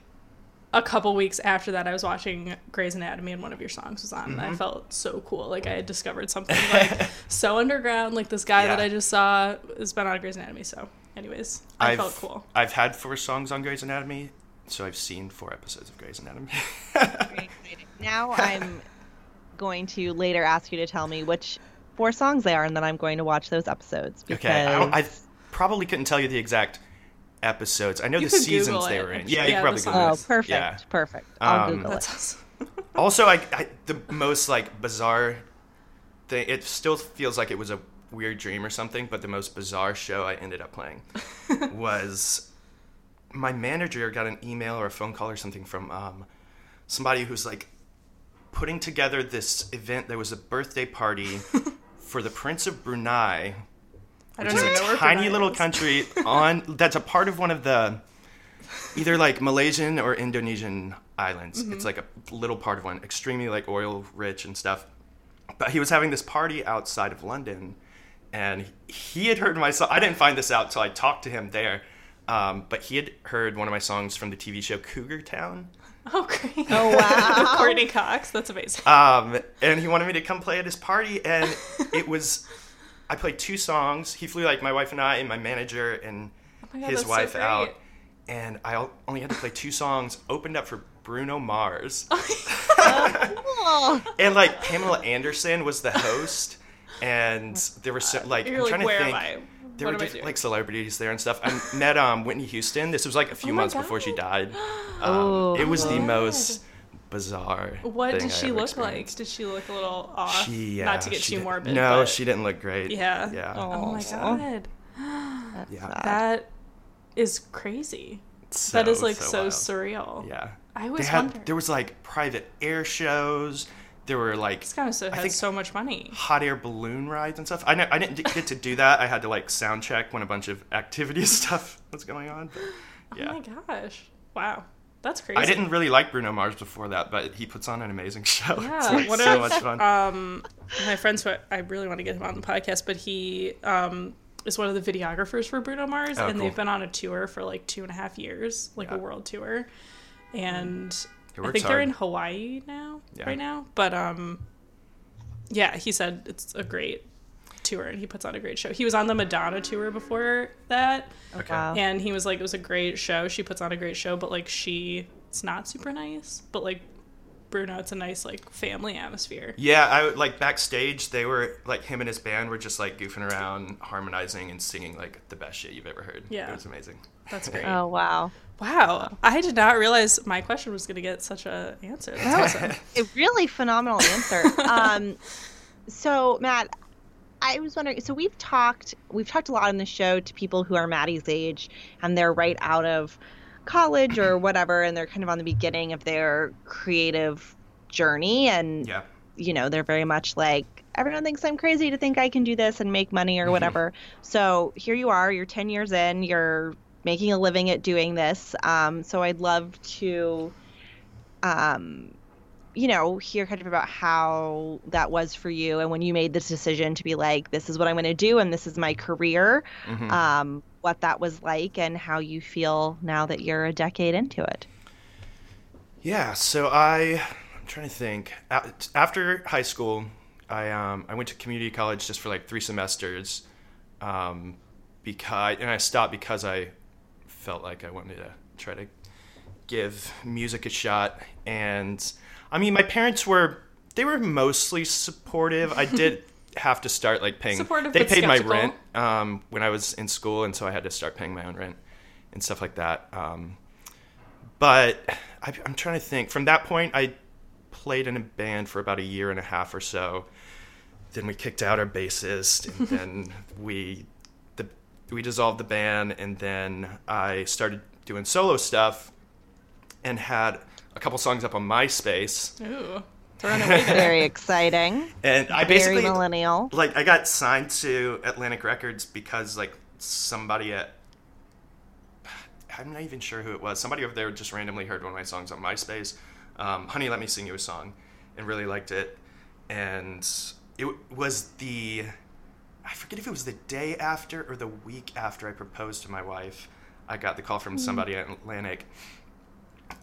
a couple weeks after that, I was watching Grey's Anatomy, and one of your songs was on, and Mm-hmm. I felt so cool. Like I had discovered something like [LAUGHS] so underground. Like this guy that I just saw has been on Grey's Anatomy. So, anyways, I I've, felt cool. I've had four songs on Grey's Anatomy, so I've seen four episodes of Grey's Anatomy. Very. Now I'm going to later ask you to tell me which four songs they are, and then I'm going to watch those episodes. Because okay, I, I probably couldn't tell you the exact episodes. I know You the could Google seasons they it, were in. actually. Yeah, you Yeah, could probably Google Oh, it. perfect, Yeah. perfect. I'll Um, Google it. That's awesome. [LAUGHS] Also, I, I the most like bizarre thing. It still feels like it was a weird dream or something, but the most bizarre show I ended up playing [LAUGHS] was my manager got an email or a phone call or something from um, somebody who's like putting together this event. There was a birthday party [LAUGHS] for the Prince of Brunei, I which don't is even know a tiny little is. country [LAUGHS] on that's a part of one of the either like Malaysian or Indonesian islands. Mm-hmm. It's like a little part of one, extremely like oil rich and stuff. But he was having this party outside of London, and he had heard my song. I didn't find this out till I talked to him there. Um, but he had heard one of my songs from the TV show Cougar Town. Oh, great. Oh, wow. [LAUGHS] Courteney Cox. That's amazing. Um, and he wanted me to come play at his party, and it [LAUGHS] was. I played two songs. He flew like my wife and I and my manager and Oh my God, his that's so wife out, and I only had to play two songs. Opened up for Bruno Mars, [LAUGHS] Oh, and like Pamela Anderson was the host, and there were so, like You're I'm like, trying where to am think. I? There what were am I diff- doing? like celebrities there and stuff. I met um Whitney Houston. This was like a few Oh my months before she died. [GASPS] Um, Oh. it was the Oh most bizarre. what thing did I she ever look experienced. like? Did she look a little off? She, Not to get she too didn't- morbid. No, but- she didn't look great. Yeah. Yeah. Oh my Aw. god, [GASPS] that's Yeah. sad. that is crazy. So, that is like so, wild. surreal. Yeah. I They always had, wonder. there was like private air shows. There were like This guy so I think- so much money. hot air balloon rides and stuff. I, know, I didn't get to do that. I had to like sound check when a bunch of activity [LAUGHS] stuff was going on. But, yeah. Oh my gosh! Wow, that's crazy. I didn't really like Bruno Mars before that, but he puts on an amazing [LAUGHS] show. it's Yeah, like what so if, much fun. Um, my friend's who I really want to get him on the podcast, but he um is one of the videographers for Bruno Mars, Oh, and cool. they've been on a tour for like two and a half years, like Yeah. a world tour, and He I works think they're in Hawaii now, Yeah. right now. But um, yeah, he said it's a great tour, and he puts on a great show. He was on the Madonna tour before that, Okay. Wow. and he was like, it was a great show. She puts on a great show, but like she, it's not super nice. But like Bruno, it's a nice like family atmosphere. Yeah, I like backstage. They were like him and his band were just like goofing around, harmonizing and singing like the best shit you've ever heard. Yeah. it was amazing. That's [LAUGHS] great. Oh wow. Wow, I did not realize my question was going to get such a answer. That's awesome. [LAUGHS] A really phenomenal answer. [LAUGHS] um, so Matt, I was wondering. So we've talked, we've talked a lot on the show to people who are Maddie's age, and they're right out of college or whatever, and they're kind of on the beginning of their creative journey, and Yeah, you know they're very much like everyone thinks i'm crazy to think i can do this and make money or whatever so here you are you're 10 years in you're making a living at doing this um, so i'd love to um, you know hear kind of about how that was for you and when you made this decision to be like this is what i'm going to do and this is my career Mhm. um, what that was like and how you feel now that you're a decade into it yeah. So I, I'm trying to think. After high school, I um I went to community college just for like three semesters, um, because and I stopped because I felt like I wanted to try to give music a shot. And I mean, my parents were they were mostly supportive. I did [LAUGHS] have to start like paying. Supportive, they paid my rent um, when I was in school, and so I had to start paying my own rent and stuff like that. Um, but I, I'm trying to think. From that point, I played in a band for about a year and a half or so. Then we kicked out our bassist, and [LAUGHS] then we we dissolved the band, and then I started doing solo stuff, and had a couple songs up on MySpace. Ooh, throwing away there. [LAUGHS] very exciting And I very basically millennial like I got signed to Atlantic Records because like somebody at I'm not even sure who it was. Somebody over there just randomly heard one of my songs on MySpace. Um, Honey, let me sing you a song, and really liked it. And it was the I forget if it was the day after or the week after I proposed to my wife. I got the call from somebody at Atlantic.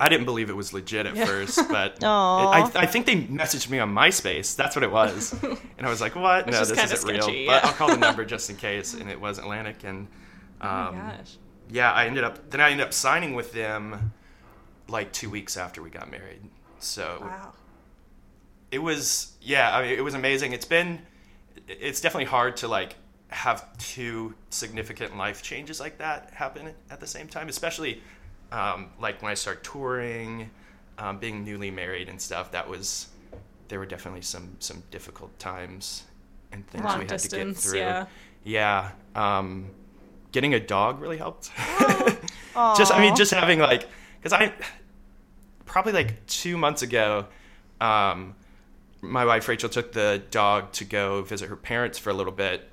I didn't believe it was legit at first, but [LAUGHS] Aw. I, I think they messaged me on MySpace. That's what it was, [LAUGHS] and I was like, "What? Which no, is this isn't real." sketchy, But. I'll call the number [LAUGHS] just in case, and it was Atlantic. And Oh um, my gosh. yeah, I ended up then I ended up signing with them like two weeks after we got married. So Wow. it was yeah, I mean, it was amazing. It's been it's definitely hard to like have two significant life changes like that happen at the same time, especially um, like when I start touring, um, being newly married and stuff. That was there were definitely some some difficult times and things Long we had distance, to get through. yeah. Yeah. Um, getting a dog really helped. [LAUGHS] [LAUGHS] just I mean, just having like, because I probably like two months ago, um, my wife Rachel took the dog to go visit her parents for a little bit,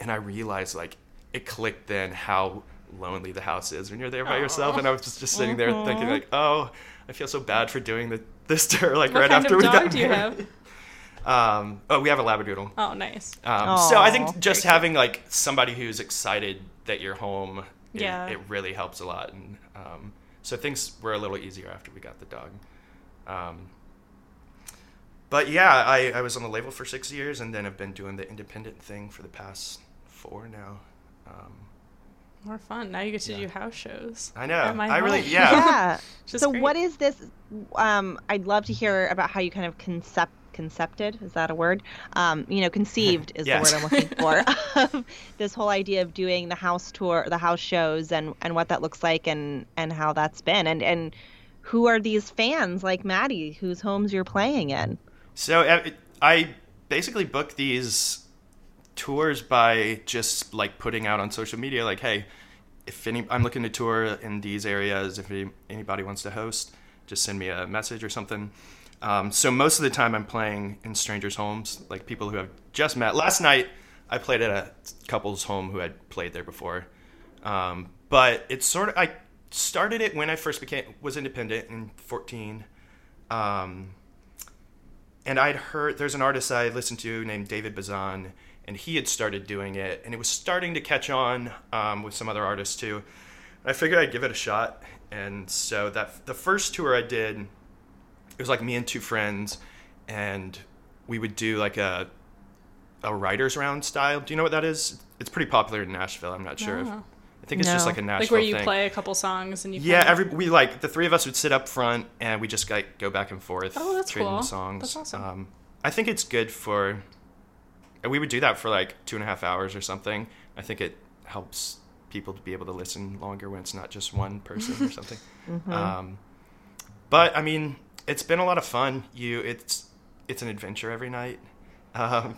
and I realized like it clicked then how lonely the house is when you're there by yourself, and I was just, just sitting there thinking like, oh, I feel so bad for doing the, this to her like What right kind after of we dog got do you have? [LAUGHS] Um, oh, we have a labradoodle. Oh, nice. Um, so I think just having like somebody who's excited that you're home, it, Yeah. it really helps a lot. And um, so things were a little easier after we got the dog. Um, but yeah, I, I was on the label for six years and then I've been doing the independent thing for the past four now. Um, More fun. Now you get to Yeah. do house shows. I know. At my I really, home. yeah. yeah. [LAUGHS] So great. what is this um i'd love to hear about how you kind of concept concepted is that a word um you know conceived is Yes. the word i'm looking for [LAUGHS] of this whole idea of doing the house tour the house shows and and what that looks like and and how that's been and and who are these fans like maddie whose homes you're playing in So uh, I basically book these tours by just like putting out on social media, like, hey, if any, I'm looking to tour in these areas. If any, anybody wants to host, just send me a message or something. Um, so most of the time, I'm playing in strangers' homes, like people who I've just met. Last night, I played at a couple's home who had played there before. Um, but it's sort of I started it when I first became was independent in 14. Um, and I'd heard there's an artist I listened to named David Bazan, and he had started doing it, and it was starting to catch on um, with some other artists too. I figured I'd give it a shot, and so that the first tour I did, it was like me and two friends, and we would do like a a writers round style. Do you know what that is? It's pretty popular in Nashville. I'm not sure. If. I think it's just like a Nashville Like where you thing. play a couple songs and you Yeah, kinda- every we like the three of us would sit up front and we just like go back and forth. Oh, that's trading cool. songs. That's awesome. Um, I think it's good for. We would do that for like two and a half hours or something. I think it helps people to be able to listen longer when it's not just one person or [LAUGHS] something. Mm-hmm. Um, but I mean, it's been a lot of fun. You, it's it's an adventure every night. Um, it-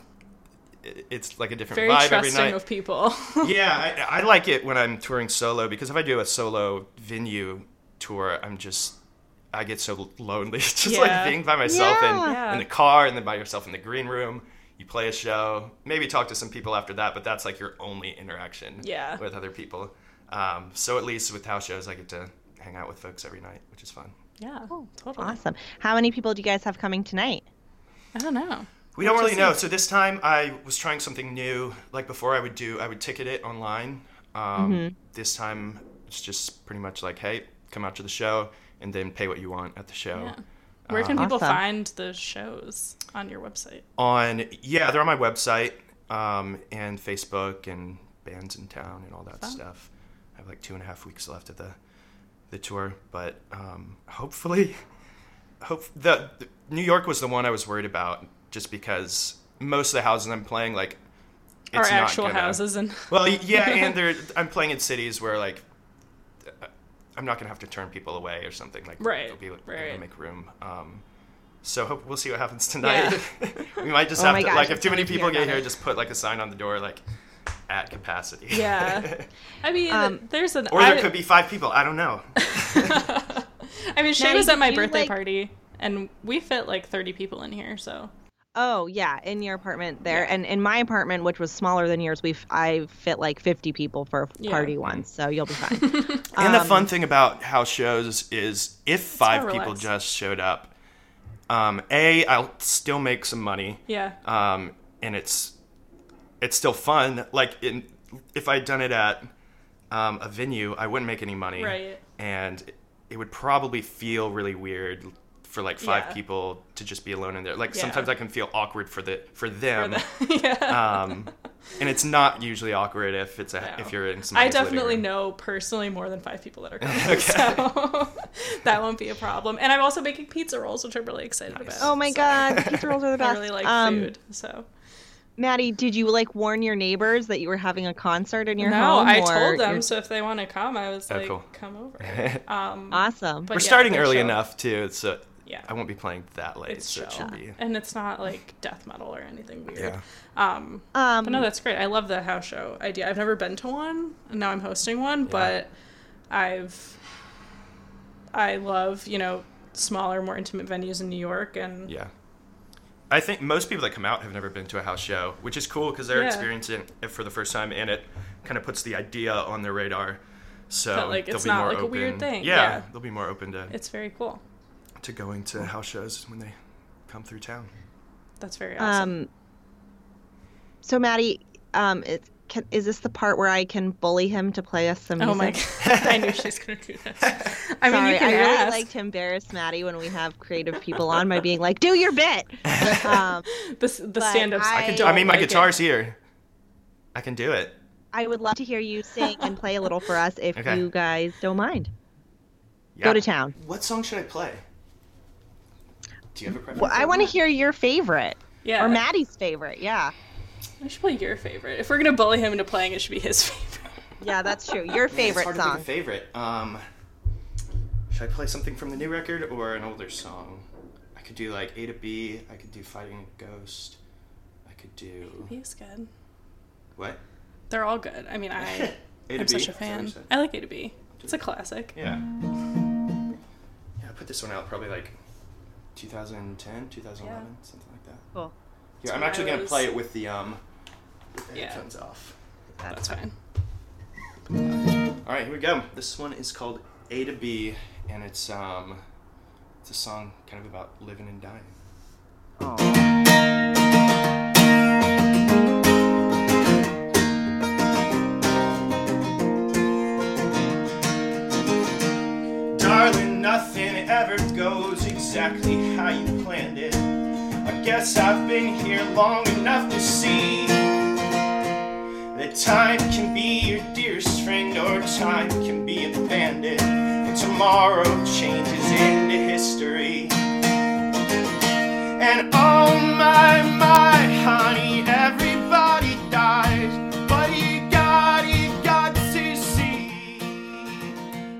it's like a different very vibe every trusting night of people. [LAUGHS] yeah, I, I like it when I'm touring solo because if I do a solo venue tour, I'm just I get so lonely [LAUGHS] just Yeah. like being by myself Yeah. in, Yeah. in the car and then by yourself in the green room. You play a show, maybe talk to some people after that, but that's like your only interaction Yeah. with other people. Um, so at least with house shows, I get to hang out with folks every night, which is fun. yeah, oh, totally. awesome how many people do you guys have coming tonight I don't know. We don't really know. So this time I was trying something new. Like before, I would do I would ticket it online. Um, This time it's just pretty much like, hey, come out to the show and then pay what you want at the show. Yeah. Where can people Awesome. find the shows on your website? On yeah, they're on my website um, and Facebook and bands in town and all that Fun. stuff. I have like two and a half weeks left of the the tour, but um, hopefully, [LAUGHS] hope the, the New York was the one I was worried about, just because most of the houses I'm playing like Our it's not actual gonna- houses and [LAUGHS] Well, yeah, and they're [LAUGHS] I'm playing in cities where like uh, I'm not gonna have to turn people away or something like Right, They'll be able right. to make room. Um, so hope, we'll see what happens tonight. [LAUGHS] we might just Oh have to gosh, like if too many people get here, it. just put like a sign on the door like at capacity. Yeah. I mean, Um, there's an. or there I, could be five people. I don't know. I mean, Shay Maddie, was at my birthday like- party, and we fit like 30 people in here. So Oh yeah, in your apartment there, Yeah. and in my apartment, which was smaller than yours, we I fit like fifty people for a Yeah. party once, so you'll be fine. [LAUGHS] And the Um, fun thing about house shows is if five people relaxed. just showed up, um, a I'll still make some money. yeah, um, and it's it's still fun. Like in, if I'd done it at um, a venue, I wouldn't make any money, Right. And it, it would probably feel really weird for like five Yeah. people to just be alone in there. Like Yeah. sometimes I can feel awkward for the for For them. the- [LAUGHS] yeah. um, and it's not usually awkward if it's a, No. if you're in I definitely room. know personally more than five people that are coming, [LAUGHS] so [LAUGHS] that won't be a problem. And I'm also making pizza rolls, which I'm really excited Nice. about. oh my so- god, pizza rolls are the best. I best. really like Um, food, so Maddie, did you like warn your neighbors that you were having a concert in your house? no, home? I told them. you're- So if they want to come, I was Oh, like, cool. come over. Um, Awesome. We're yeah, starting early show- enough too, so Yeah. I won't be playing that late. It's so it should be. and it's not like death metal or anything weird. Yeah. Um, Um, but no, that's great. I love the house show idea. I've never been to one, and now I'm hosting one. But I've, I love you know smaller, more intimate venues in New York, and Yeah. I think most people that come out have never been to a house show, which is cool because they're Yeah. experiencing it for the first time, and it kind of puts the idea on their radar. So That, like, they'll it's be not more like a weird open- thing. Yeah, Yeah. they'll be more open to it's very cool. To going to house shows when they come through town. That's very awesome. Um, so Maddie, um, it, can, is this the part where I can bully him to play us some music? oh music? my god! I knew she's gonna do this. [LAUGHS] I mean, Sorry, you can I really like to embarrass Maddie when we have creative people on by being like, "Do your bit." [LAUGHS] Um, the the stand-ups. I- I can do. I mean, my like it. guitar's here. I can do it. I would love to hear you sing and play a little for us if [LAUGHS] Okay. you guys don't mind. Yeah. Go to town. What song should I play? Do you have a preference? Well, I want to hear your favorite Yeah. or Maddie's favorite. Yeah, I should play your favorite. If we're gonna bully him into playing, it should be his [LAUGHS] favorite. yeah, that's true. Your It's favorite hard to pick song. a favorite. Um, should I play something from the new record or an older song? I could do like A to B. I could do Fighting a Ghost. I could do He's good. what? They're all good. I mean, [LAUGHS] I A to I'm B? such a Is that what fan. I like A to B. It's a classic. Yeah. Yeah, I put this one out probably like 2010, 2011, Yeah. something like that. Cool. Yeah, I'm actually gonna play it with the um, with the Yeah. headphones off. That's fine. All right, here we go. This one is called A to B, and it's um, it's a song kind of about living and dying. Darling, nothing ever goes exactly how you planned it. I guess I've been here long enough to see that time can be your dearest friend or time can be abandoned. And tomorrow changes into history. And oh my, my, honey, everybody dies. But you got, you got to see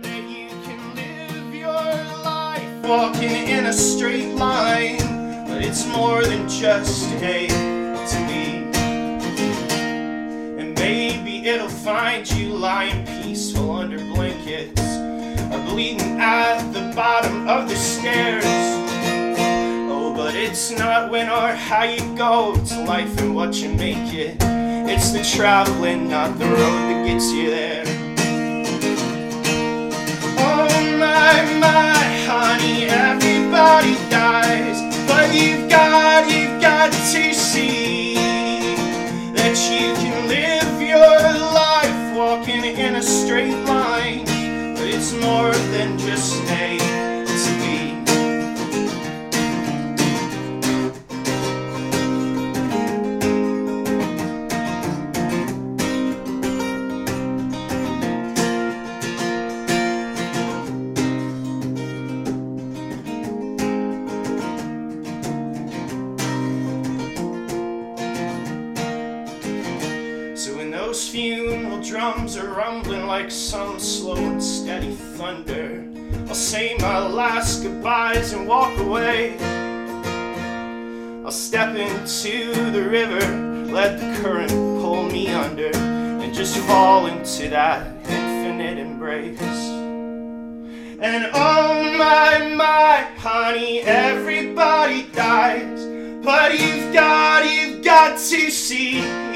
that you can live your life walking in a straight line. But it's more than just a to me. And maybe it'll find you lying peaceful under blankets or bleeding at the bottom of the stairs. Oh, but it's not when or how you go, it's life and what you make it. It's the traveling, not the road that gets you there. Oh my, my, honey, everybody dies. But you've got, you've got to see that you can live your life walking in a straight line. But it's more than just a like some slow and steady thunder, I'll say my last goodbyes and walk away. I'll step into the river, let the current pull me under, and just fall into that infinite embrace. And oh my, my, honey, everybody dies. But you've got, you've got to see.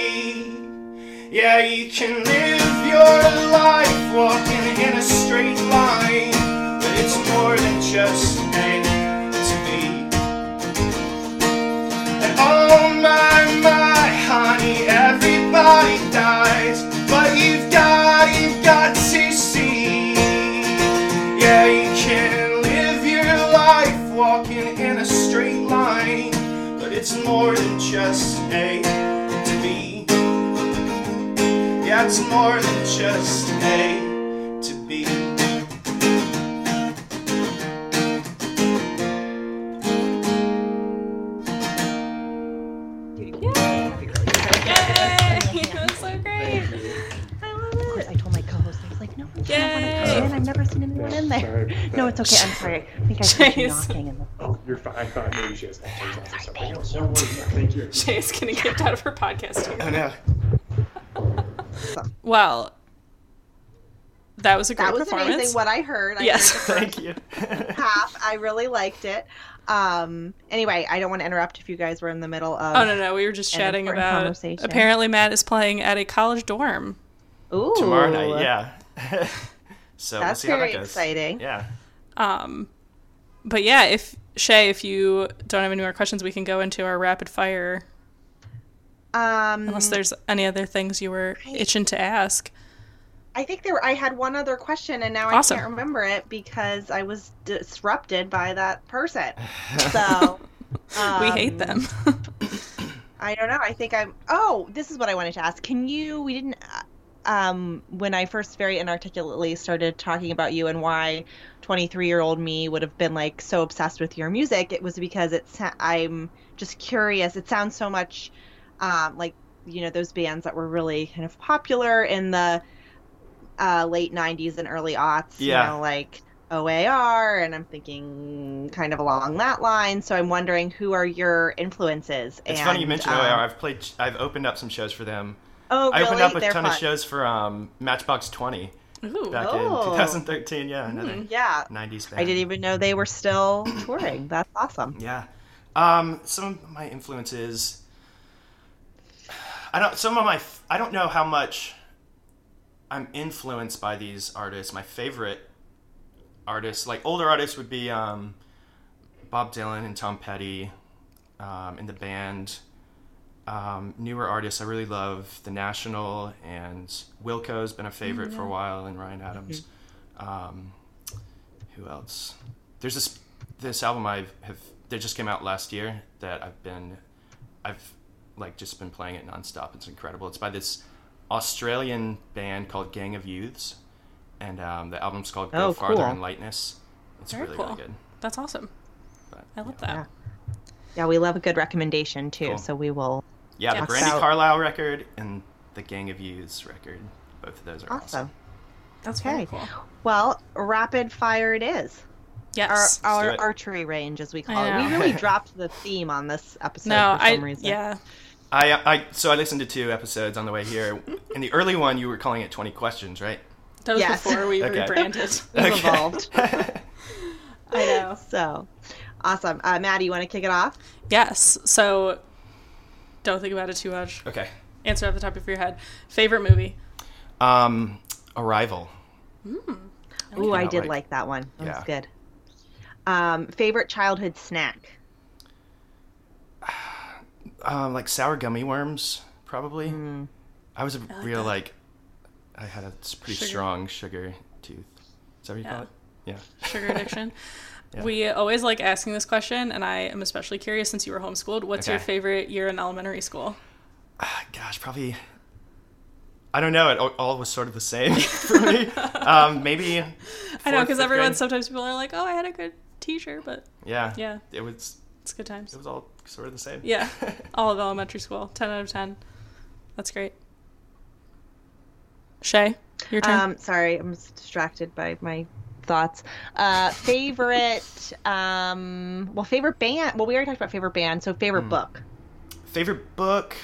Yeah, you can live your life walking in a straight line. But it's more than just a to be. And oh my, my, honey, everybody dies. But you've got, you've got to see. Yeah, you can live your life walking in a straight line, but it's more than just a [LAUGHS] I love it. I told my co-host, I was like, no one's gonna want to come in. I've never seen anyone in there. No, it's okay. I'm sorry. I think I heard you Jeez. knocking in the Oh, you're fine. I thought maybe she was going to say something. So I'm like, no, no worries. Thank you. Shay's getting kicked out of her podcast here. Oh no. Well, that was a great That was performance. amazing. What I heard. I Yes. heard [LAUGHS] Thank you. [LAUGHS] half. I really liked it. Um. Anyway, I don't want to interrupt if you guys were in the middle of. Oh no no, we were just chatting about. Apparently, Matt is playing at a college dorm. Ooh. Tomorrow night, yeah. [LAUGHS] so we'll That's see how very that goes. exciting. Yeah. Um, but yeah, if Shay, if you don't have any more questions, we can go into our rapid fire. Um. Unless there's any other things you were I- itching to ask. I think there. I had one other question, and now Awesome. I can't remember it because I was disrupted by that person. [LAUGHS] So. [LAUGHS] we hate um, them. [LAUGHS] I don't know. I think I'm. Oh, this is what I wanted to ask. Can you? We didn't. uh, Um, when I first very inarticulately started talking about you and why 23 year old me would have been like so obsessed with your music, it was because it's. I'm just curious. It sounds so much, um, like you know those bands that were really kind of popular in the uh, late 90s and early aughts. Yeah. You know, like. OAR, and I'm thinking kind of along that line. So I'm wondering who are your influences? It's funny you mentioned um, OAR. I've played. I've opened up some shows for them. Oh, really? I opened up a They're ton fun. of shows for um, Matchbox Twenty Ooh. back Oh. in 2013. Yeah, another Yeah, 90s band. I didn't even know they were still touring. [CLEARS THROAT] That's awesome. Yeah. Um, some of my influences. I don't. Some of my. I don't know how much. I'm influenced by these artists. My favorite artists, like older artists, would be um, Bob Dylan and Tom Petty, um, in the band. Um, newer artists, I really love The National and Wilco's been a favorite for a while, and Ryan Adams. Um, who else? There's this this album I have that just came out last year that I've been I've like just been playing it nonstop. It's incredible. It's by this Australian band called Gang of Youths, and um, the album's called Go Oh, Farther cool. in Lightness. It's Very really cool. really good. That's awesome. But, I love yeah. that. Yeah. Yeah, we love a good recommendation too. Cool. So we will. Yeah, Yeah. the Brandi So- Carlile record and the Gang of Youths record. Both of those are awesome. Awesome. That's Okay. very cool. Well, rapid fire it is. Yes. Our our archery range, as we call it. We really [LAUGHS] dropped the theme on this episode no, for I some reason. yeah. I, I so I listened to two episodes on the way here. In the early one, you were calling it Twenty Questions, right? That was Yes. before we Okay. rebranded. [LAUGHS] We've Okay. evolved. [LAUGHS] I know. So, awesome. Uh, Maddie, you want to kick it off? Yes. So don't think about it too much. okay. Answer off the top of your head. Favorite movie? Um, Arrival. Ooh, I did like- like that one. That Yeah. was good. Um, favorite childhood snack? [SIGHS] Um, like sour gummy worms, probably. Hmm. I was a like real that. like, I had a pretty Sugar. strong sugar tooth. Is that what you call Yeah. it? Yeah. Sugar [LAUGHS] addiction. Yeah. We always like asking this question, and I am especially curious since you were homeschooled. What's your favorite year in elementary school? Ah, gosh, probably. I don't know. It all- all was sort of the same [LAUGHS] for me. Um, maybe. [LAUGHS] I know because everyone. grade. Sometimes people are like, "Oh, I had a good teacher," but Yeah. yeah, It was. It's good times. It was all sort of the same. Yeah, [LAUGHS] all of elementary school. Ten out of ten. That's great. Shay, your turn. Um, sorry, I'm distracted by my thoughts. Uh, favorite, um, well, favorite band. Well, we already talked about favorite band. So Hmm. favorite book. Favorite book.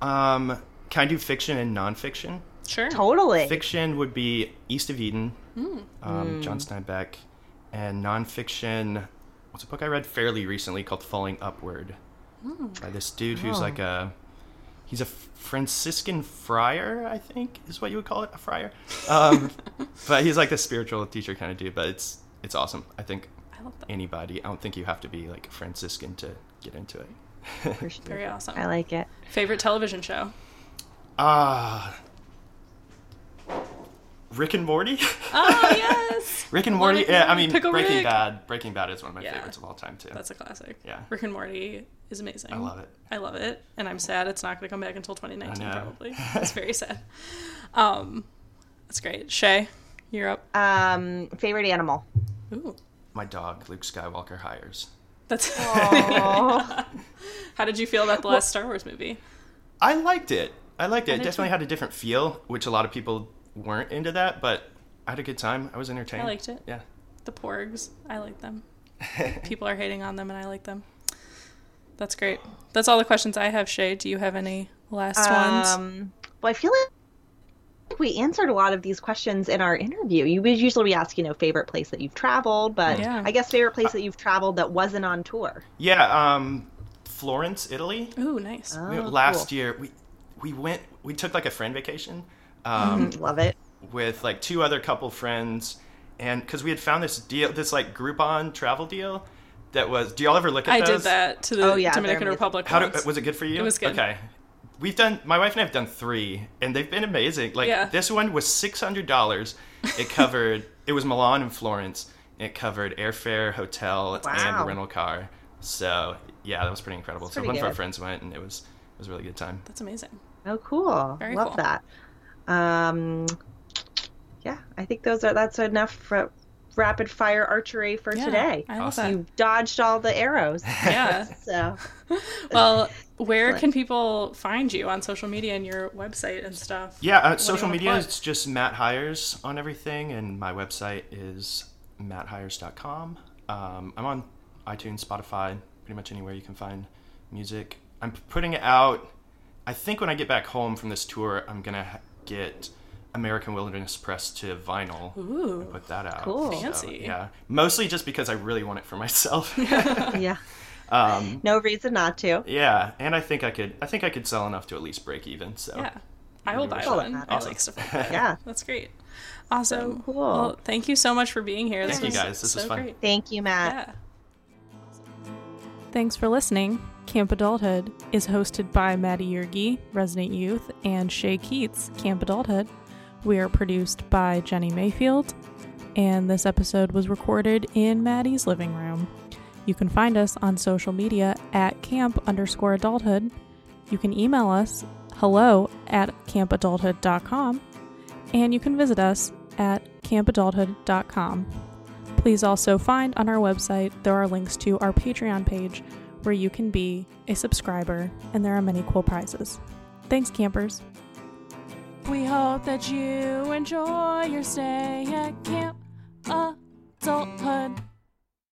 Um, can I do fiction and nonfiction? sure. Totally. Fiction would be East of Eden, Hmm. um, John Steinbeck, and nonfiction. What's a book I read fairly recently called Falling Upward Hmm. by this dude who's Oh. like a he's a Franciscan friar, I think is what you would call it, a friar. Um, [LAUGHS] but he's like a spiritual teacher kind of dude. But it's it's awesome. I think I love that. anybody. I don't think you have to be like Franciscan to get into it. Sure. Very awesome. I like it. Favorite television show? Ah. Rick and Morty. Oh yes, [LAUGHS] Rick and Love Morty. Yeah, I mean Pickle Breaking Rick. Bad. Breaking Bad is one of my Yeah. favorites of all time too. that's a classic. Yeah. Rick and Morty is amazing. I love it. I love it, and I'm sad it's not going to come back until 2019. Probably. [LAUGHS] It's very sad. Um, that's great. Shay, you're up. Um, favorite animal. Ooh, My dog, Luke Skywalker, hires. that's. [LAUGHS] Aw. How did you feel about the last Star Wars movie? I liked it. I liked it. I It definitely too. had a different feel, which a lot of people weren't into that, but I had a good time. I was entertained. I liked it. Yeah. The porgs, I like them. [LAUGHS] People are hating on them, and I like them. That's great. That's all the questions I have. Shay, do you have any last ones? Um, well, I feel like we answered a lot of these questions in our interview. You would usually we ask, you know, favorite place that you've traveled, but Yeah. I guess favorite place that you've traveled that wasn't on tour. Yeah, um, Florence, Italy. Ooh, nice. Oh, We- last cool. year, we we went. We took like a friend vacation um, Mm, Love it. with like two other couple friends, and because we had found this deal, this like Groupon travel deal that was. Do y'all ever look at I those? did that to the Oh, yeah, Dominican. Republic. How do, was it good for you? It was good. Okay. We've done my wife and I have done three, and they've been amazing. Like Yeah. this one was six hundred dollars. It covered [LAUGHS] it was Milan and Florence. And it covered airfare, hotel, and Wow. a rental car. So yeah, that was pretty incredible. so pretty one of our friends went, and it was it was a really good time. That's amazing. Oh, cool. Very Love cool. that. Um, yeah, I think those are that's enough for rapid fire archery for Yeah, today. I Awesome. You dodged all the arrows. [LAUGHS] Yeah. [LAUGHS] So [LAUGHS] Well, where Excellent. can people find you on social media and your website and stuff? Yeah, uh, What do you social media plug? is just Matt Hires on everything, and my website is matthires.com. Um, I'm on iTunes, Spotify, pretty much anywhere you can find music. I'm putting it out. I think when I get back home from this tour, I'm gonna ha- get American Wilderness Press to vinyl. Ooh. and Put that out. Cool. So, Fancy. yeah, mostly just because I really want it for myself. [LAUGHS] yeah, um, no reason not to. yeah, and I think I could. I think I could sell enough to at least break even. So Yeah. I will buy That's all that one. I like stuff like [LAUGHS] that. Yeah. That's great. Awesome. So cool. Well, thank you so much for being here. This Thank you, guys. This so was fun. great. Thank you, Matt. Yeah. Thanks for listening. Camp Adulthood is hosted by Maddie Yergi, Resident Youth, and Shay Keats, Camp Adulthood. We are produced by Jenny Mayfield, and this episode was recorded in Maddie's living room. You can find us on social media at camp underscore adulthood. You can email us hello at campadulthood.com, and you can visit us at campadulthood.com. Please also find on our website there are links to our Patreon page where you can be a subscriber, and there are many cool prizes. Thanks, campers. We hope that you enjoy your stay at Camp Adulthood.